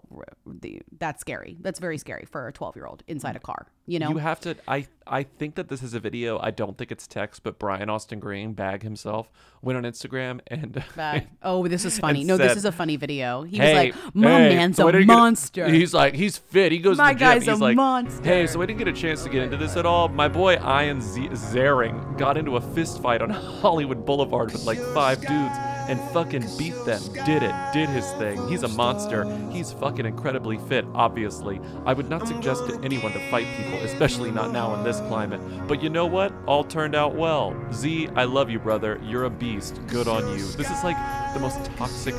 S5: The, that's scary. That's very scary for a twelve year old inside mm. a car. You know,
S4: You have to. I I think that this is a video. I don't think it's text, but Brian Austin Green, bag himself, went on Instagram and.
S5: Bag. Oh, this is funny. No, this is a funny video. He
S4: "Hey,
S5: was like, "My
S4: hey,
S5: man's
S4: so
S5: a monster."
S4: He's like, he's fit. He goes
S5: My
S4: to the gym.
S5: guy's
S4: He's
S5: a
S4: like,
S5: monster.
S4: Hey, so I didn't get a chance to get into this at all. My boy Ian Z- Zaring got into a fist fight on Hollywood Boulevard with like five dudes and fucking beat them. Did it. Did his thing. He's a monster. He's fucking incredibly fit, obviously. I would not suggest to anyone to fight people, especially not now in this climate. But you know what? All turned out well. Z, I love you, brother. You're a beast. Good on you. This is like the most toxic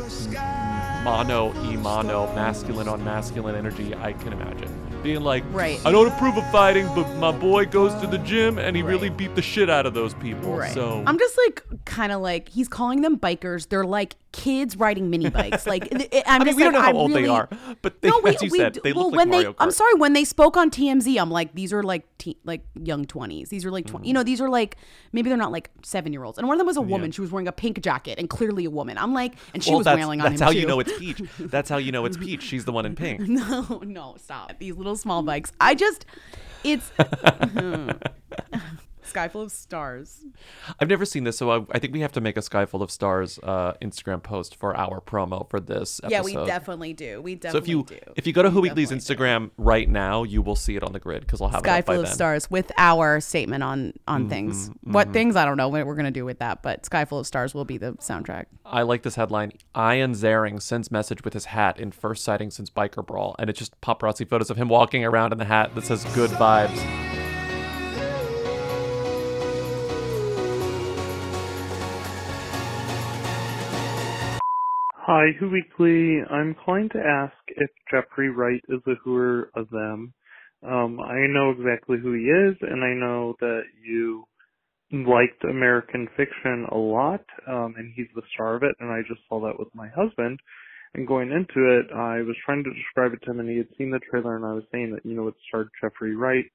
S4: mono e mono masculine on masculine energy I can imagine. Being like,
S5: Right.
S4: I don't approve of fighting, but my boy goes to the gym and he really beat the shit out of those people.
S5: Right.
S4: So
S5: I'm just like kind of like he's calling them bikers. They're like kids riding mini bikes. Like I'm
S4: I mean,
S5: just
S4: we
S5: like,
S4: don't know how
S5: I
S4: old they are, but they,
S5: no, we,
S4: you
S5: we
S4: said, they
S5: well,
S4: look like
S5: when
S4: Mario
S5: they,
S4: Kart.
S5: I'm sorry, when they spoke on TMZ, I'm like, these are like te- like young 20s. These are like, 20, you
S4: Mm.
S5: know, these are like maybe they're not like seven year olds. And one of them was a woman. She was wearing a pink jacket and clearly a woman. I'm like, and she
S4: well,
S5: was
S4: that's,
S5: wailing on
S4: that's
S5: him
S4: how
S5: too.
S4: you know it's Peach. That's how you know it's Peach. She's the one in pink.
S5: no, no, stop. These little small bikes. I just, it's sky full of stars.
S4: I've never seen this, so I, I think we have to make a Sky Full of Stars uh, Instagram post for our promo for this episode.
S5: Yeah, we definitely do. We definitely So
S4: if you
S5: do.
S4: if you go to Who Weekly's Instagram right now, you will see it on the grid because I'll have
S5: Sky
S4: it up by
S5: full of
S4: then.
S5: stars with our statement on on things. What things I don't know what we're gonna do with that, but Sky full of stars will be the soundtrack.
S4: I like this headline. Ian Ziering sends message with his hat in first sighting since Biker Brawl, and it's just paparazzi photos of him walking around in the hat that says "Good Vibes."
S24: Hi, Who Weekly. I'm calling to ask if Jeffrey Wright is a whoer of them. Um, I know exactly who he is, and I know that you liked American Fiction a lot, um, and he's the star of it, and I just saw that with my husband. And going into it, I was trying to describe it to him, and he had seen the trailer, and I was saying that, you know, it starred Jeffrey Wright,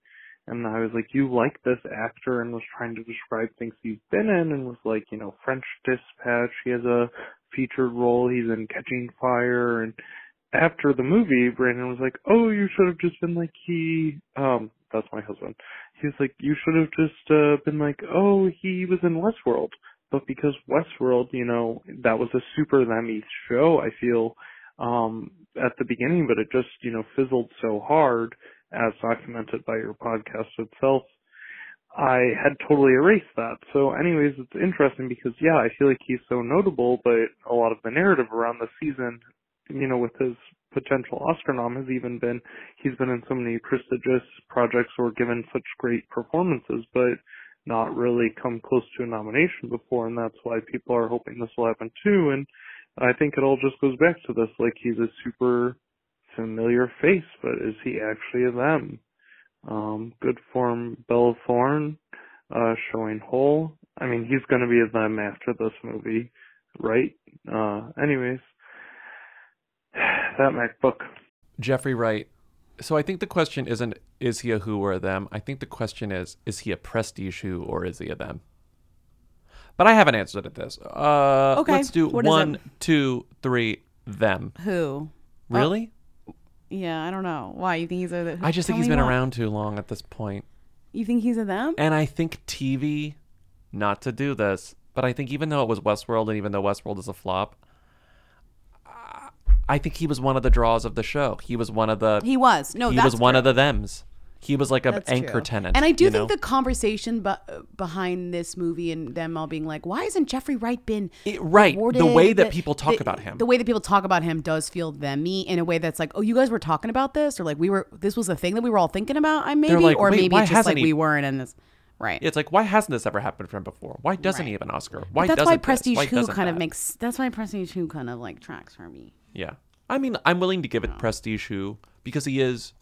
S24: and I was like, you like this actor, and was trying to describe things he's been in, and was like, you know, French Dispatch, he has a featured role, he's in Catching Fire, and after the movie, Brandon was like, oh, you should have just been like he, um, that's my husband. He was like, you should have just, uh, been like, oh, he was in Westworld. But because Westworld, you know, that was a super them show, I feel, um, at the beginning, but it just, you know, fizzled so hard, as documented by your podcast itself. I had totally erased that. So anyways, it's interesting because yeah, I feel like he's so notable, but a lot of the narrative around the season, you know, with his potential Oscar nom has even been he's been in so many prestigious projects or given such great performances, but not really come close to a nomination before, and that's why people are hoping this will happen too. And I think it all just goes back to this, like he's a super familiar face, but is he actually a them? Um, good form Bella Thorne, uh, showing whole. I mean, he's gonna be a them after this movie, right? Uh, anyways, that MacBook.
S4: Jeffrey Wright. So I think the question isn't is he a who or a them. I think the question is is he a prestige who or is he a them. But I have an answer to this. Uh,
S5: Okay,
S4: Let's do
S5: what is
S4: one,
S5: it?
S4: two, three. Them.
S5: Who?
S4: Really?
S5: Yeah, I don't know. Why you think he's a?
S4: I just think he's been
S5: why.
S4: around too long at this point.
S5: You think he's a them?
S4: And I think TV, not to do this, but I think even though it was Westworld and even though Westworld is a flop, I think he was one of the draws of the show. He was one of the.
S5: He was. No,
S4: he was one
S5: true.
S4: of the thems. He was like an anchor
S5: true.
S4: tenant.
S5: And I do think
S4: know?
S5: the conversation be- behind this movie and them all being like, why isn't Jeffrey Wright been
S4: right, the way that people talk about him.
S5: The way that people talk about him does feel themmy in a way that's like, oh, you guys were talking about this, or like we were. This was a thing that we were all thinking about. I maybe,
S4: like,
S5: or
S4: "Wait,
S5: maybe it's just like
S4: he-"
S5: we weren't in this. Right.
S4: It's like, why hasn't this ever happened for him before? Why doesn't he have an Oscar? Why
S5: But that's
S4: doesn't
S5: why? Prestige
S4: Why
S5: Who kind of makes. That's why Prestige Who kind of like tracks for me.
S4: Yeah. I mean, I'm willing to give it prestige who because he is,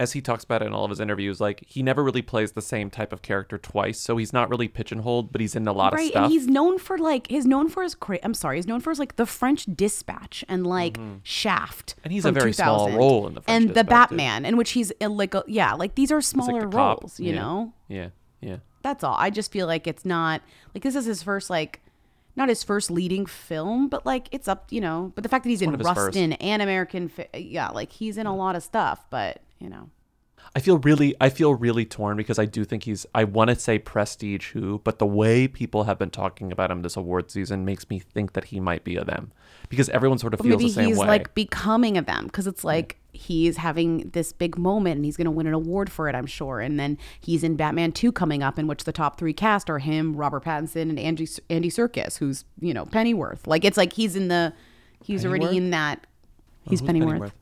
S4: as he talks about it in all of his interviews, like he never really plays the same type of character twice, so he's not really pigeonholed, but he's in a lot
S5: right,
S4: of stuff. Right.
S5: And he's known for like he's known for his. Cra- I'm sorry, he's known for his like the French Dispatch and like Shaft.
S4: Mm-hmm. And he's a very small
S5: 2000,
S4: role in the French
S5: and the
S4: Dispatch, too.
S5: Batman, in which he's like yeah, like these are
S4: He's like
S5: smaller
S4: the cop.
S5: roles, you
S4: Yeah.
S5: know.
S4: Yeah, yeah.
S5: That's all. I just feel like it's not like this is his first like not his first leading film, but like it's up, you know. But the fact that he's
S4: One
S5: in
S4: his first.
S5: Rustin and American, yeah, like he's in a lot of stuff, but you know.
S4: I feel really I feel really torn because I do think he's I want to say prestige who, but the way people have been talking about him this award season makes me think that he might be a them. Because everyone sort of
S5: But
S4: feels the same way.
S5: Maybe he's like becoming a them because it's like he's having this big moment and he's going to win an award for it, I'm sure. And then he's in Batman 2 coming up, in which the top three cast are him, Robert Pattinson, and Andy Andy Serkis, who's you know Pennyworth. Like it's like he's in the he's already in that. He's
S4: who's
S5: Pennyworth.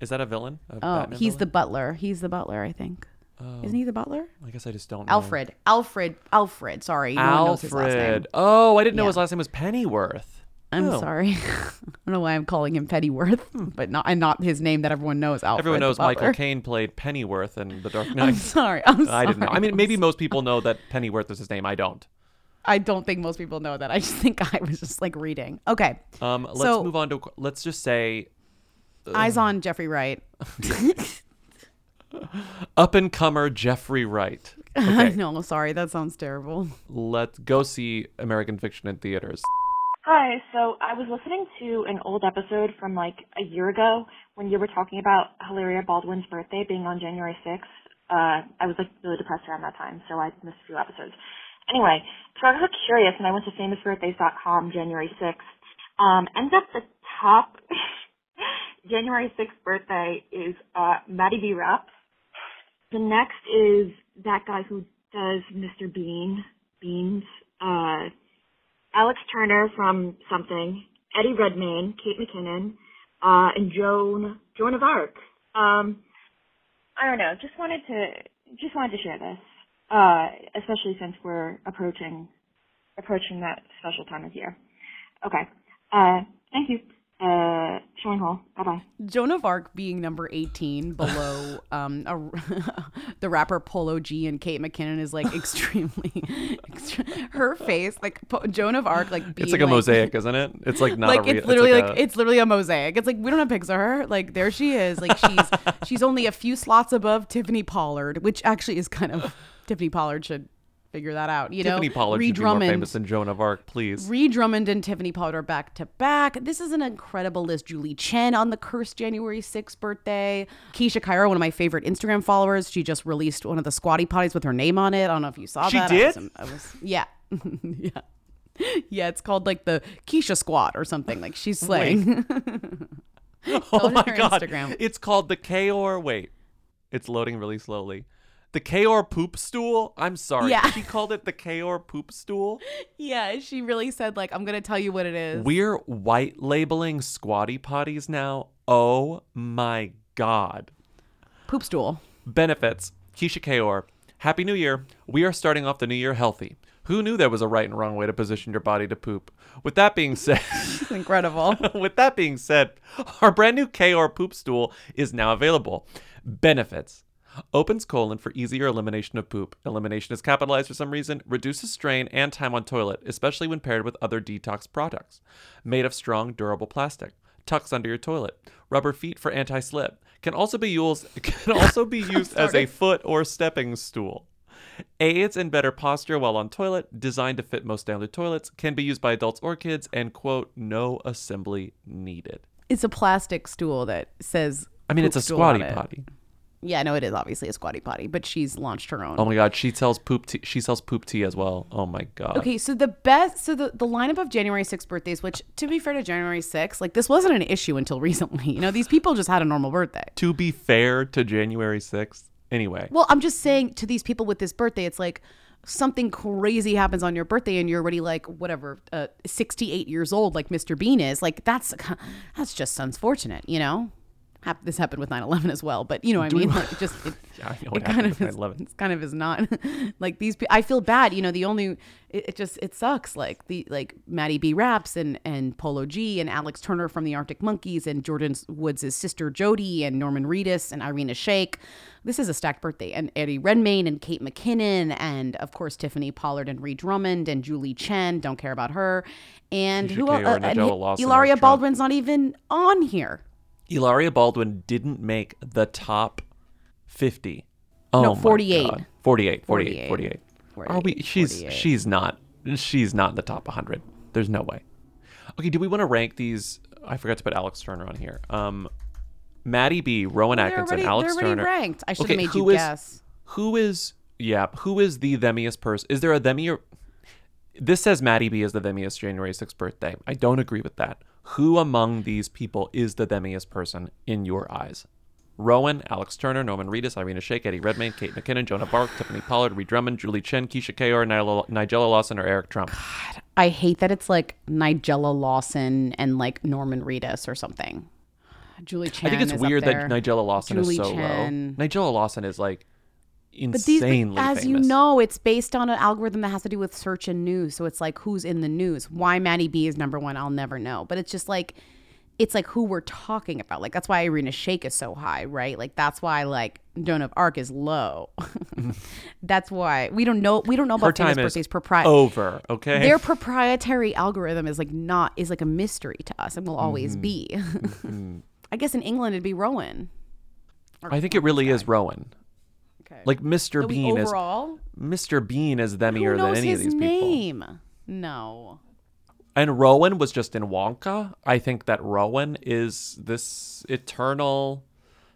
S4: Is that a villain? A
S5: Oh,
S4: Batman
S5: he's
S4: villain?
S5: the butler. He's the butler, I think.
S4: Oh.
S5: Isn't he the butler?
S4: I guess I just don't know.
S5: Alfred. Alfred. Alfred. Sorry. No one knows his last name.
S4: Alfred. Oh, I didn't know
S5: Yeah.
S4: his last name was Pennyworth.
S5: I'm
S4: Oh.
S5: sorry. I don't know why I'm calling him Pennyworth, but not and not his name that everyone knows. Alfred.
S4: Everyone knows Michael. Caine played Pennyworth in The Dark Knight.
S5: I'm sorry. I'm
S4: I didn't know. I mean, maybe most people know that Pennyworth is his name. I don't.
S5: I don't think most people know that. I just think I was just like reading. Okay.
S4: Um, let's
S5: So-
S4: move on to. Let's just say.
S5: Eyes on Jeffrey Wright.
S4: Up and comer Jeffrey Wright.
S5: I
S4: Okay,
S5: know. Sorry, that sounds terrible.
S4: let's go see American Fiction in theaters.
S27: Hi, so I was listening to an old episode from like a year ago when you were talking about Hilaria Baldwin's birthday being on January 6th. Uh, I was like really depressed around that time, so I missed a few episodes. Anyway, so I got curious and I went to famousbirthdays.com January 6th. Um, ends up the top January 6th birthday is uh, MattyBRaps. The next is that guy who does Mr. Bean, Beans, uh, Alex Turner from something, Eddie Redmayne, Kate McKinnon, uh, and Joan Joan of Arc. Um, I don't know. Just wanted to just wanted to share this, uh, especially since we're approaching approaching that special time of year. Okay. Uh, thank you. Uh, showing hall. Bye bye.
S5: Joan of Arc being number 18 below um, a, the rapper Polo G and Kate McKinnon is like extremely, extre- her face, like po- Joan of Arc, like being
S4: It's like a mosaic, isn't it? It's like not
S5: like
S4: a real.
S5: it's literally like,
S4: a-
S5: it's literally a mosaic. It's like we don't have pics of her. Like there she is. Like she's she's only a few slots above Tiffany Pollard, which actually is kind of Tiffany Pollard should figure that out. You
S4: Tiffany
S5: know,
S4: Pollard
S5: Ree
S4: should be more
S5: Drummond-
S4: famous than Joan of Arc, please.
S5: Ree Drummond and Tiffany Pollard are back to back. This is an incredible list. Julie Chen on the cursed January 6th birthday. Keyshia Ka'oir, one of my favorite Instagram followers, she just released one of the squatty potties with her name on it. I don't know if you saw
S4: She
S5: that. I
S4: did?
S5: was- I was, yeah. yeah. Yeah, it's called like the Keisha squat or something. Like she's slaying.
S4: oh my god!
S5: Instagram.
S4: It's called the Ka'oir. Wait, it's loading really slowly. The Ka'oir poop stool. I'm sorry.
S5: Yeah.
S4: She called it the Ka'oir poop stool.
S5: yeah, she really said like I'm gonna tell you what it is.
S4: We're white labeling squatty potties now. Oh my god.
S5: Poop stool.
S4: Benefits. Keyshia Ka'oir. Happy New Year. We are starting off the new year healthy. Who knew there was a right and wrong way to position your body to poop? With that being said,
S5: incredible.
S4: with that being said, our brand new Ka'oir poop stool is now available. Benefits. Opens colon for easier elimination of poop. Elimination is capitalized for some reason, reduces strain and time on toilet, especially when paired with other detox products. Made of strong, durable plastic. Tucks under your toilet. Rubber feet for anti-slip. Can also be used can also be used as a foot or stepping stool. Aids in better posture while on toilet, designed to fit most standard toilets, can be used by adults or kids, and quote, no assembly needed.
S5: It's a plastic stool that says.
S4: I mean, it's a squatty
S5: it.
S4: potty.
S5: Yeah, no, it is obviously a squatty potty, but she's launched her own.
S4: Oh my god, she sells poop tea. She sells poop tea as well. Oh my god.
S5: Okay, so the best, so the, the lineup of January 6th birthdays, which to be fair to January 6th, like this wasn't an issue until recently. You know, these people just had a normal birthday.
S4: To be fair to January 6th. Anyway.
S5: Well, I'm just saying to these people with this birthday, it's like something crazy happens on your birthday and you're already like whatever, uh, 68 years old, like Mr. Bean is. Like that's that's just unfortunate, you know. Hap- this happened with 9/11 as well, but you know what I
S4: Do we
S5: mean. Like, it just it,
S4: Yeah, I
S5: it kind of is, it's kind of is not like these. pe- I feel bad. You know, the only it, it just it sucks. Like the like MattyBRaps and and Polo G and Alex Turner from the Arctic Monkeys and Jordan Woods' sister Jody and Norman Reedus and Irina Shayk. This is a stacked birthday. And Eddie Redmayne and Kate McKinnon and of course Tiffany Pollard and Ree Drummond and Julie Chen. Don't care about her. And who else?
S4: and
S5: and
S4: Nigella
S5: Hi-
S4: Lawson are Hilaria
S5: Baldwin's not even on here.
S4: Hilaria Baldwin didn't make the top 50. Oh
S5: No,
S4: my
S5: 48.
S4: God. 48, 48,
S5: 48.
S4: 48. Are we she's
S5: 48.
S4: she's not she's not in the top 100. There's no way. Okay, do we want to rank these I forgot to put Alex Turner on here. Um MattyB, Rowan
S5: They're
S4: Atkinson,
S5: already-
S4: Alex Turner.
S5: ranked. I should have made you
S4: is-
S5: guess.
S4: Who is yeah, who is the themiest person? Is there a themier this says MattyB is the themiest January 6th birthday. I don't agree with that. Who among these people is the themiest person in your eyes? Rowan, Alex Turner, Norman Reedus, Irina Shayk, Eddie Redmayne, Kate McKinnon, Joan of Arc, Tiffany Pollard, Ree Drummond, Julie Chen, Keyshia Ka'oir, Nigella Nigella Lawson, or Eric Trump.
S5: God, I hate that it's like Nigella Lawson and like Norman Reedus or something. Julie Chen.
S4: I think it's weird that Nigella Lawson
S5: Julie
S4: is so
S5: Chen.
S4: low. Nigella Lawson is like
S5: But these,
S4: insanely
S5: as
S4: famous.
S5: you know, it's based on an algorithm that has to do with search and news. So it's like who's in the news. Why MattyB is number one, I'll never know. But it's just like, it's like who we're talking about. Like that's why Irina Shayk is so high, right? Like that's why like Joan of Arc is low. that's why we don't know. We don't know about famous birthdays. Proprietary
S4: over, okay?
S5: Their proprietary algorithm is like not is like a mystery to us and will always
S4: Mhm.
S5: be.
S4: Mhm.
S5: I guess in England it'd be Rowan.
S4: I think it really is Rowan.
S5: Okay.
S4: Like Mr.
S5: So
S4: Bean is
S5: overall?
S4: Mr. Bean is themier than any of these people.
S5: No.
S4: And Rowan was just in Wonka. I think that Rowan is this eternal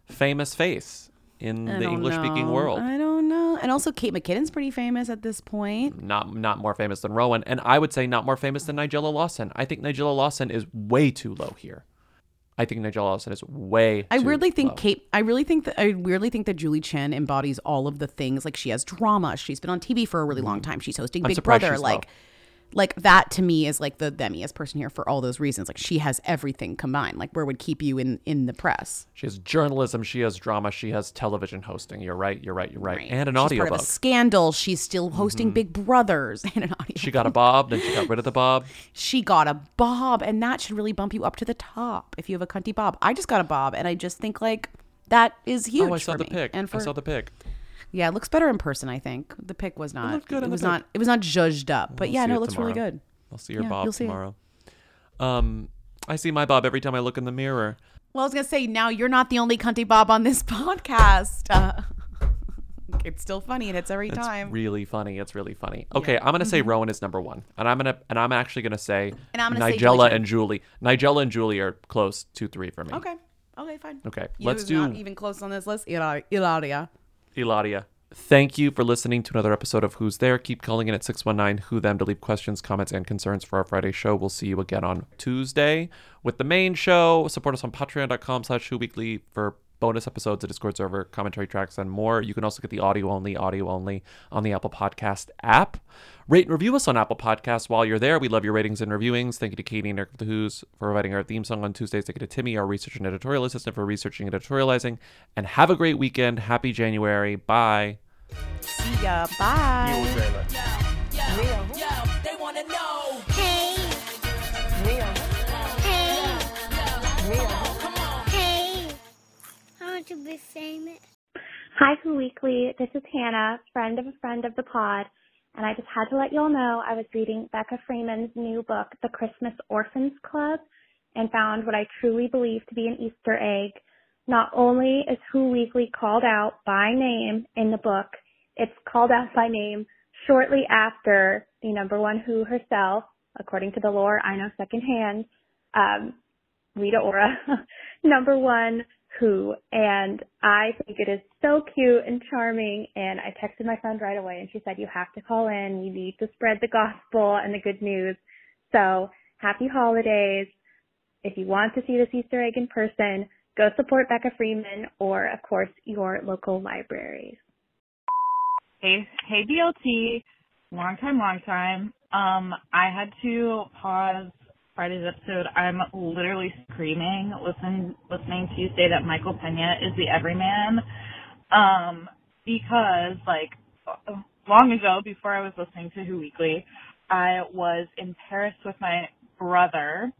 S4: famous face in
S5: I
S4: the English speaking world.
S5: I don't know. And also Kate McKinnon's pretty famous at this point.
S4: Not not more famous than Rowan, and I would say not more famous than Nigella Lawson. I think Nigella Lawson is way too low here. I think Nigel Lawson is way.
S5: I
S4: too
S5: weirdly think
S4: low.
S5: Kate. I really think that I weirdly think that Julie Chen embodies all of the things. Like she has drama. She's been on TV for a really long mm. time. She's hosting.
S4: I'm
S5: Big Brother. Like,
S4: low.
S5: Like that to me is like the themiest person here for all those reasons. Like she has everything combined. Like where would keep you in in the press.
S4: She has journalism, she has drama, she has television hosting. You're right, you're right, you're right. And an
S5: part of a scandal. She's still mm-hmm. hosting Big Brothers and an audio.
S4: She got a bob, then she got rid of the bob.
S5: She got a bob, and that should really bump you up to the top if you have a cunty bob. I just got a bob, and I just think like that is huge.
S4: oh, I saw
S5: for
S4: the
S5: me.
S4: pic.
S5: And for
S4: I saw the pic.
S5: Yeah, it looks better in person. I think the pic was not.
S4: looked good
S5: it was not. It was not judged up, but
S4: We'll
S5: yeah, no,
S4: it
S5: it looks really good.
S4: I'll see your
S5: Yeah,
S4: bob tomorrow. Um, I see my bob every time I look in the mirror.
S5: Well, I was gonna say now you're not the only cunty bob on this podcast. Uh, it's still funny, and it's every
S4: It's
S5: time.
S4: really funny. It's really funny. Okay, I'm gonna say
S5: Mhm.
S4: Rowan is number one, and I'm gonna and I'm actually gonna say
S5: And I'm gonna say
S4: Nigella
S5: Chen.
S4: and Julie. Nigella and Julie are close two three for me.
S5: okay. Okay, fine.
S4: Okay,
S5: You
S4: let's do
S5: not even close on this list. Hilaria.
S4: Hilaria. Thank you for listening to another episode of Who's There. Keep calling in at 619 Who Them to leave questions, comments, and concerns for our Friday show. We'll see you again on Tuesday with the main show. Support us on patreon.com slash Who Weekly for bonus episodes, a Discord server, commentary tracks, and more. You can also get the audio only, audio only on the Apple Podcast app. Rate and review us on Apple Podcasts while you're there. We love your ratings and reviewings. Thank you to Katie and Eric of the Who's for providing our theme song on Tuesdays. Thank you to Timmy, our research and editorial assistant, for researching and editorializing. And have a great weekend. Happy January. Bye.
S5: See ya. Bye.
S1: They wanna know.
S2: To be famous.
S28: Hi, Who Weekly. This is Hannah, friend of a friend of the pod, and I just had to let y'all know I was reading Becca Freeman's new book, The Christmas Orphans Club, and found what I truly believe to be an Easter egg. Not only is Who Weekly called out by name in the book, it's called out by name shortly after the number one Who herself, according to the lore I know secondhand, um, Rita Ora, number one Who. And I think it is so cute and charming. And I texted my friend right away and she said, you have to call in. You need to spread the gospel and the good news. So happy holidays. If you want to see this Easter egg in person, go support Becca Freeman or of course your local libraries.
S29: Hey, hey, BLT. Long time, long time. Um, I had to pause
S30: Friday's episode, I'm literally screaming listening listening to you say that Michael Pena is the everyman. Um, because like long ago, before I was listening to Who Weekly, I was in Paris with my brother,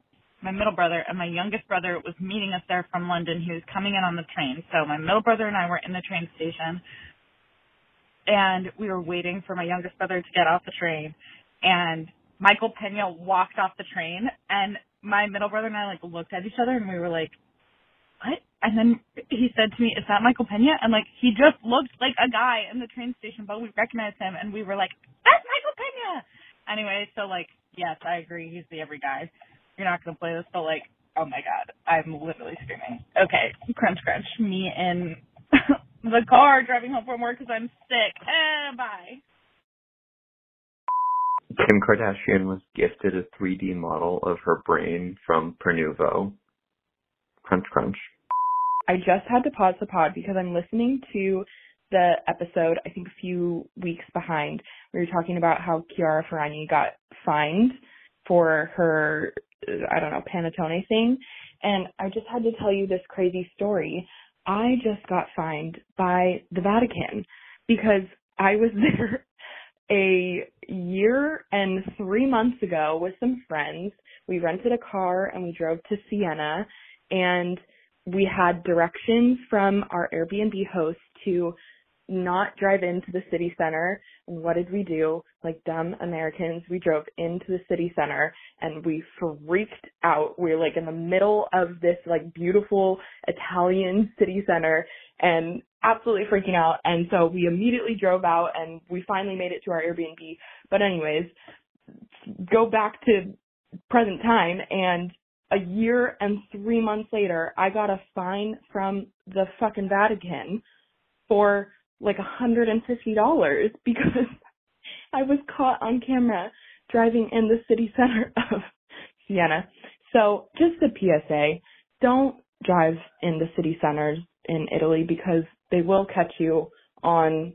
S30: my middle brother, and my youngest brother was meeting us there from London. He was coming in on the train. So my middle brother and I were in the train station and we were waiting for my youngest brother to get off the train and Michael Pena walked off the train and my middle brother and I like looked at each other and we were like, What? And then he said to me, Is that Michael Pena? And like he just looked like a guy in the train station, but we recognized him and we were like, That's Michael Pena Anyway, so like, yes, I agree, he's the every guy. You're not gonna play this, but like, oh my god, I'm literally screaming. Okay, crunch crunch. Me in the car driving home from work because I'm sick. Eh, bye.
S31: Kim Kardashian was gifted a 3D model of her brain from Prenuvo. Crunch, crunch.
S32: I just had to pause the pod because I'm listening to the episode, I think a few weeks behind. We were talking about how Chiara Ferragni got fined for her, I don't know, panettone thing. And I just had to tell you this crazy story. I just got fined by the Vatican because I was there a year and three months ago with some friends. We rented a car and we drove to Siena and we had directions from our Airbnb host to not drive into the city center. And what did we do? Like dumb Americans, we drove into the city center and we freaked out. We were like in the middle of this like beautiful Italian city center and absolutely freaking out. And so we immediately drove out and we finally made it to our Airbnb. But anyways, go back to present time and a year and three months later, I got a fine from the fucking Vatican for like a hundred and fifty dollars because I was caught on camera driving in the city center of Siena. So just a PSA, don't drive in the city centers in Italy because they will catch you on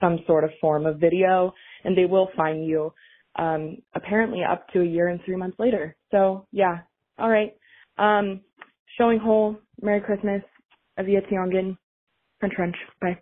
S32: some sort of form of video and they will fine you um apparently up to a year and three months later. So yeah. All right. Um showing whole, Merry Christmas, Avia Tiongan, French French. Bye.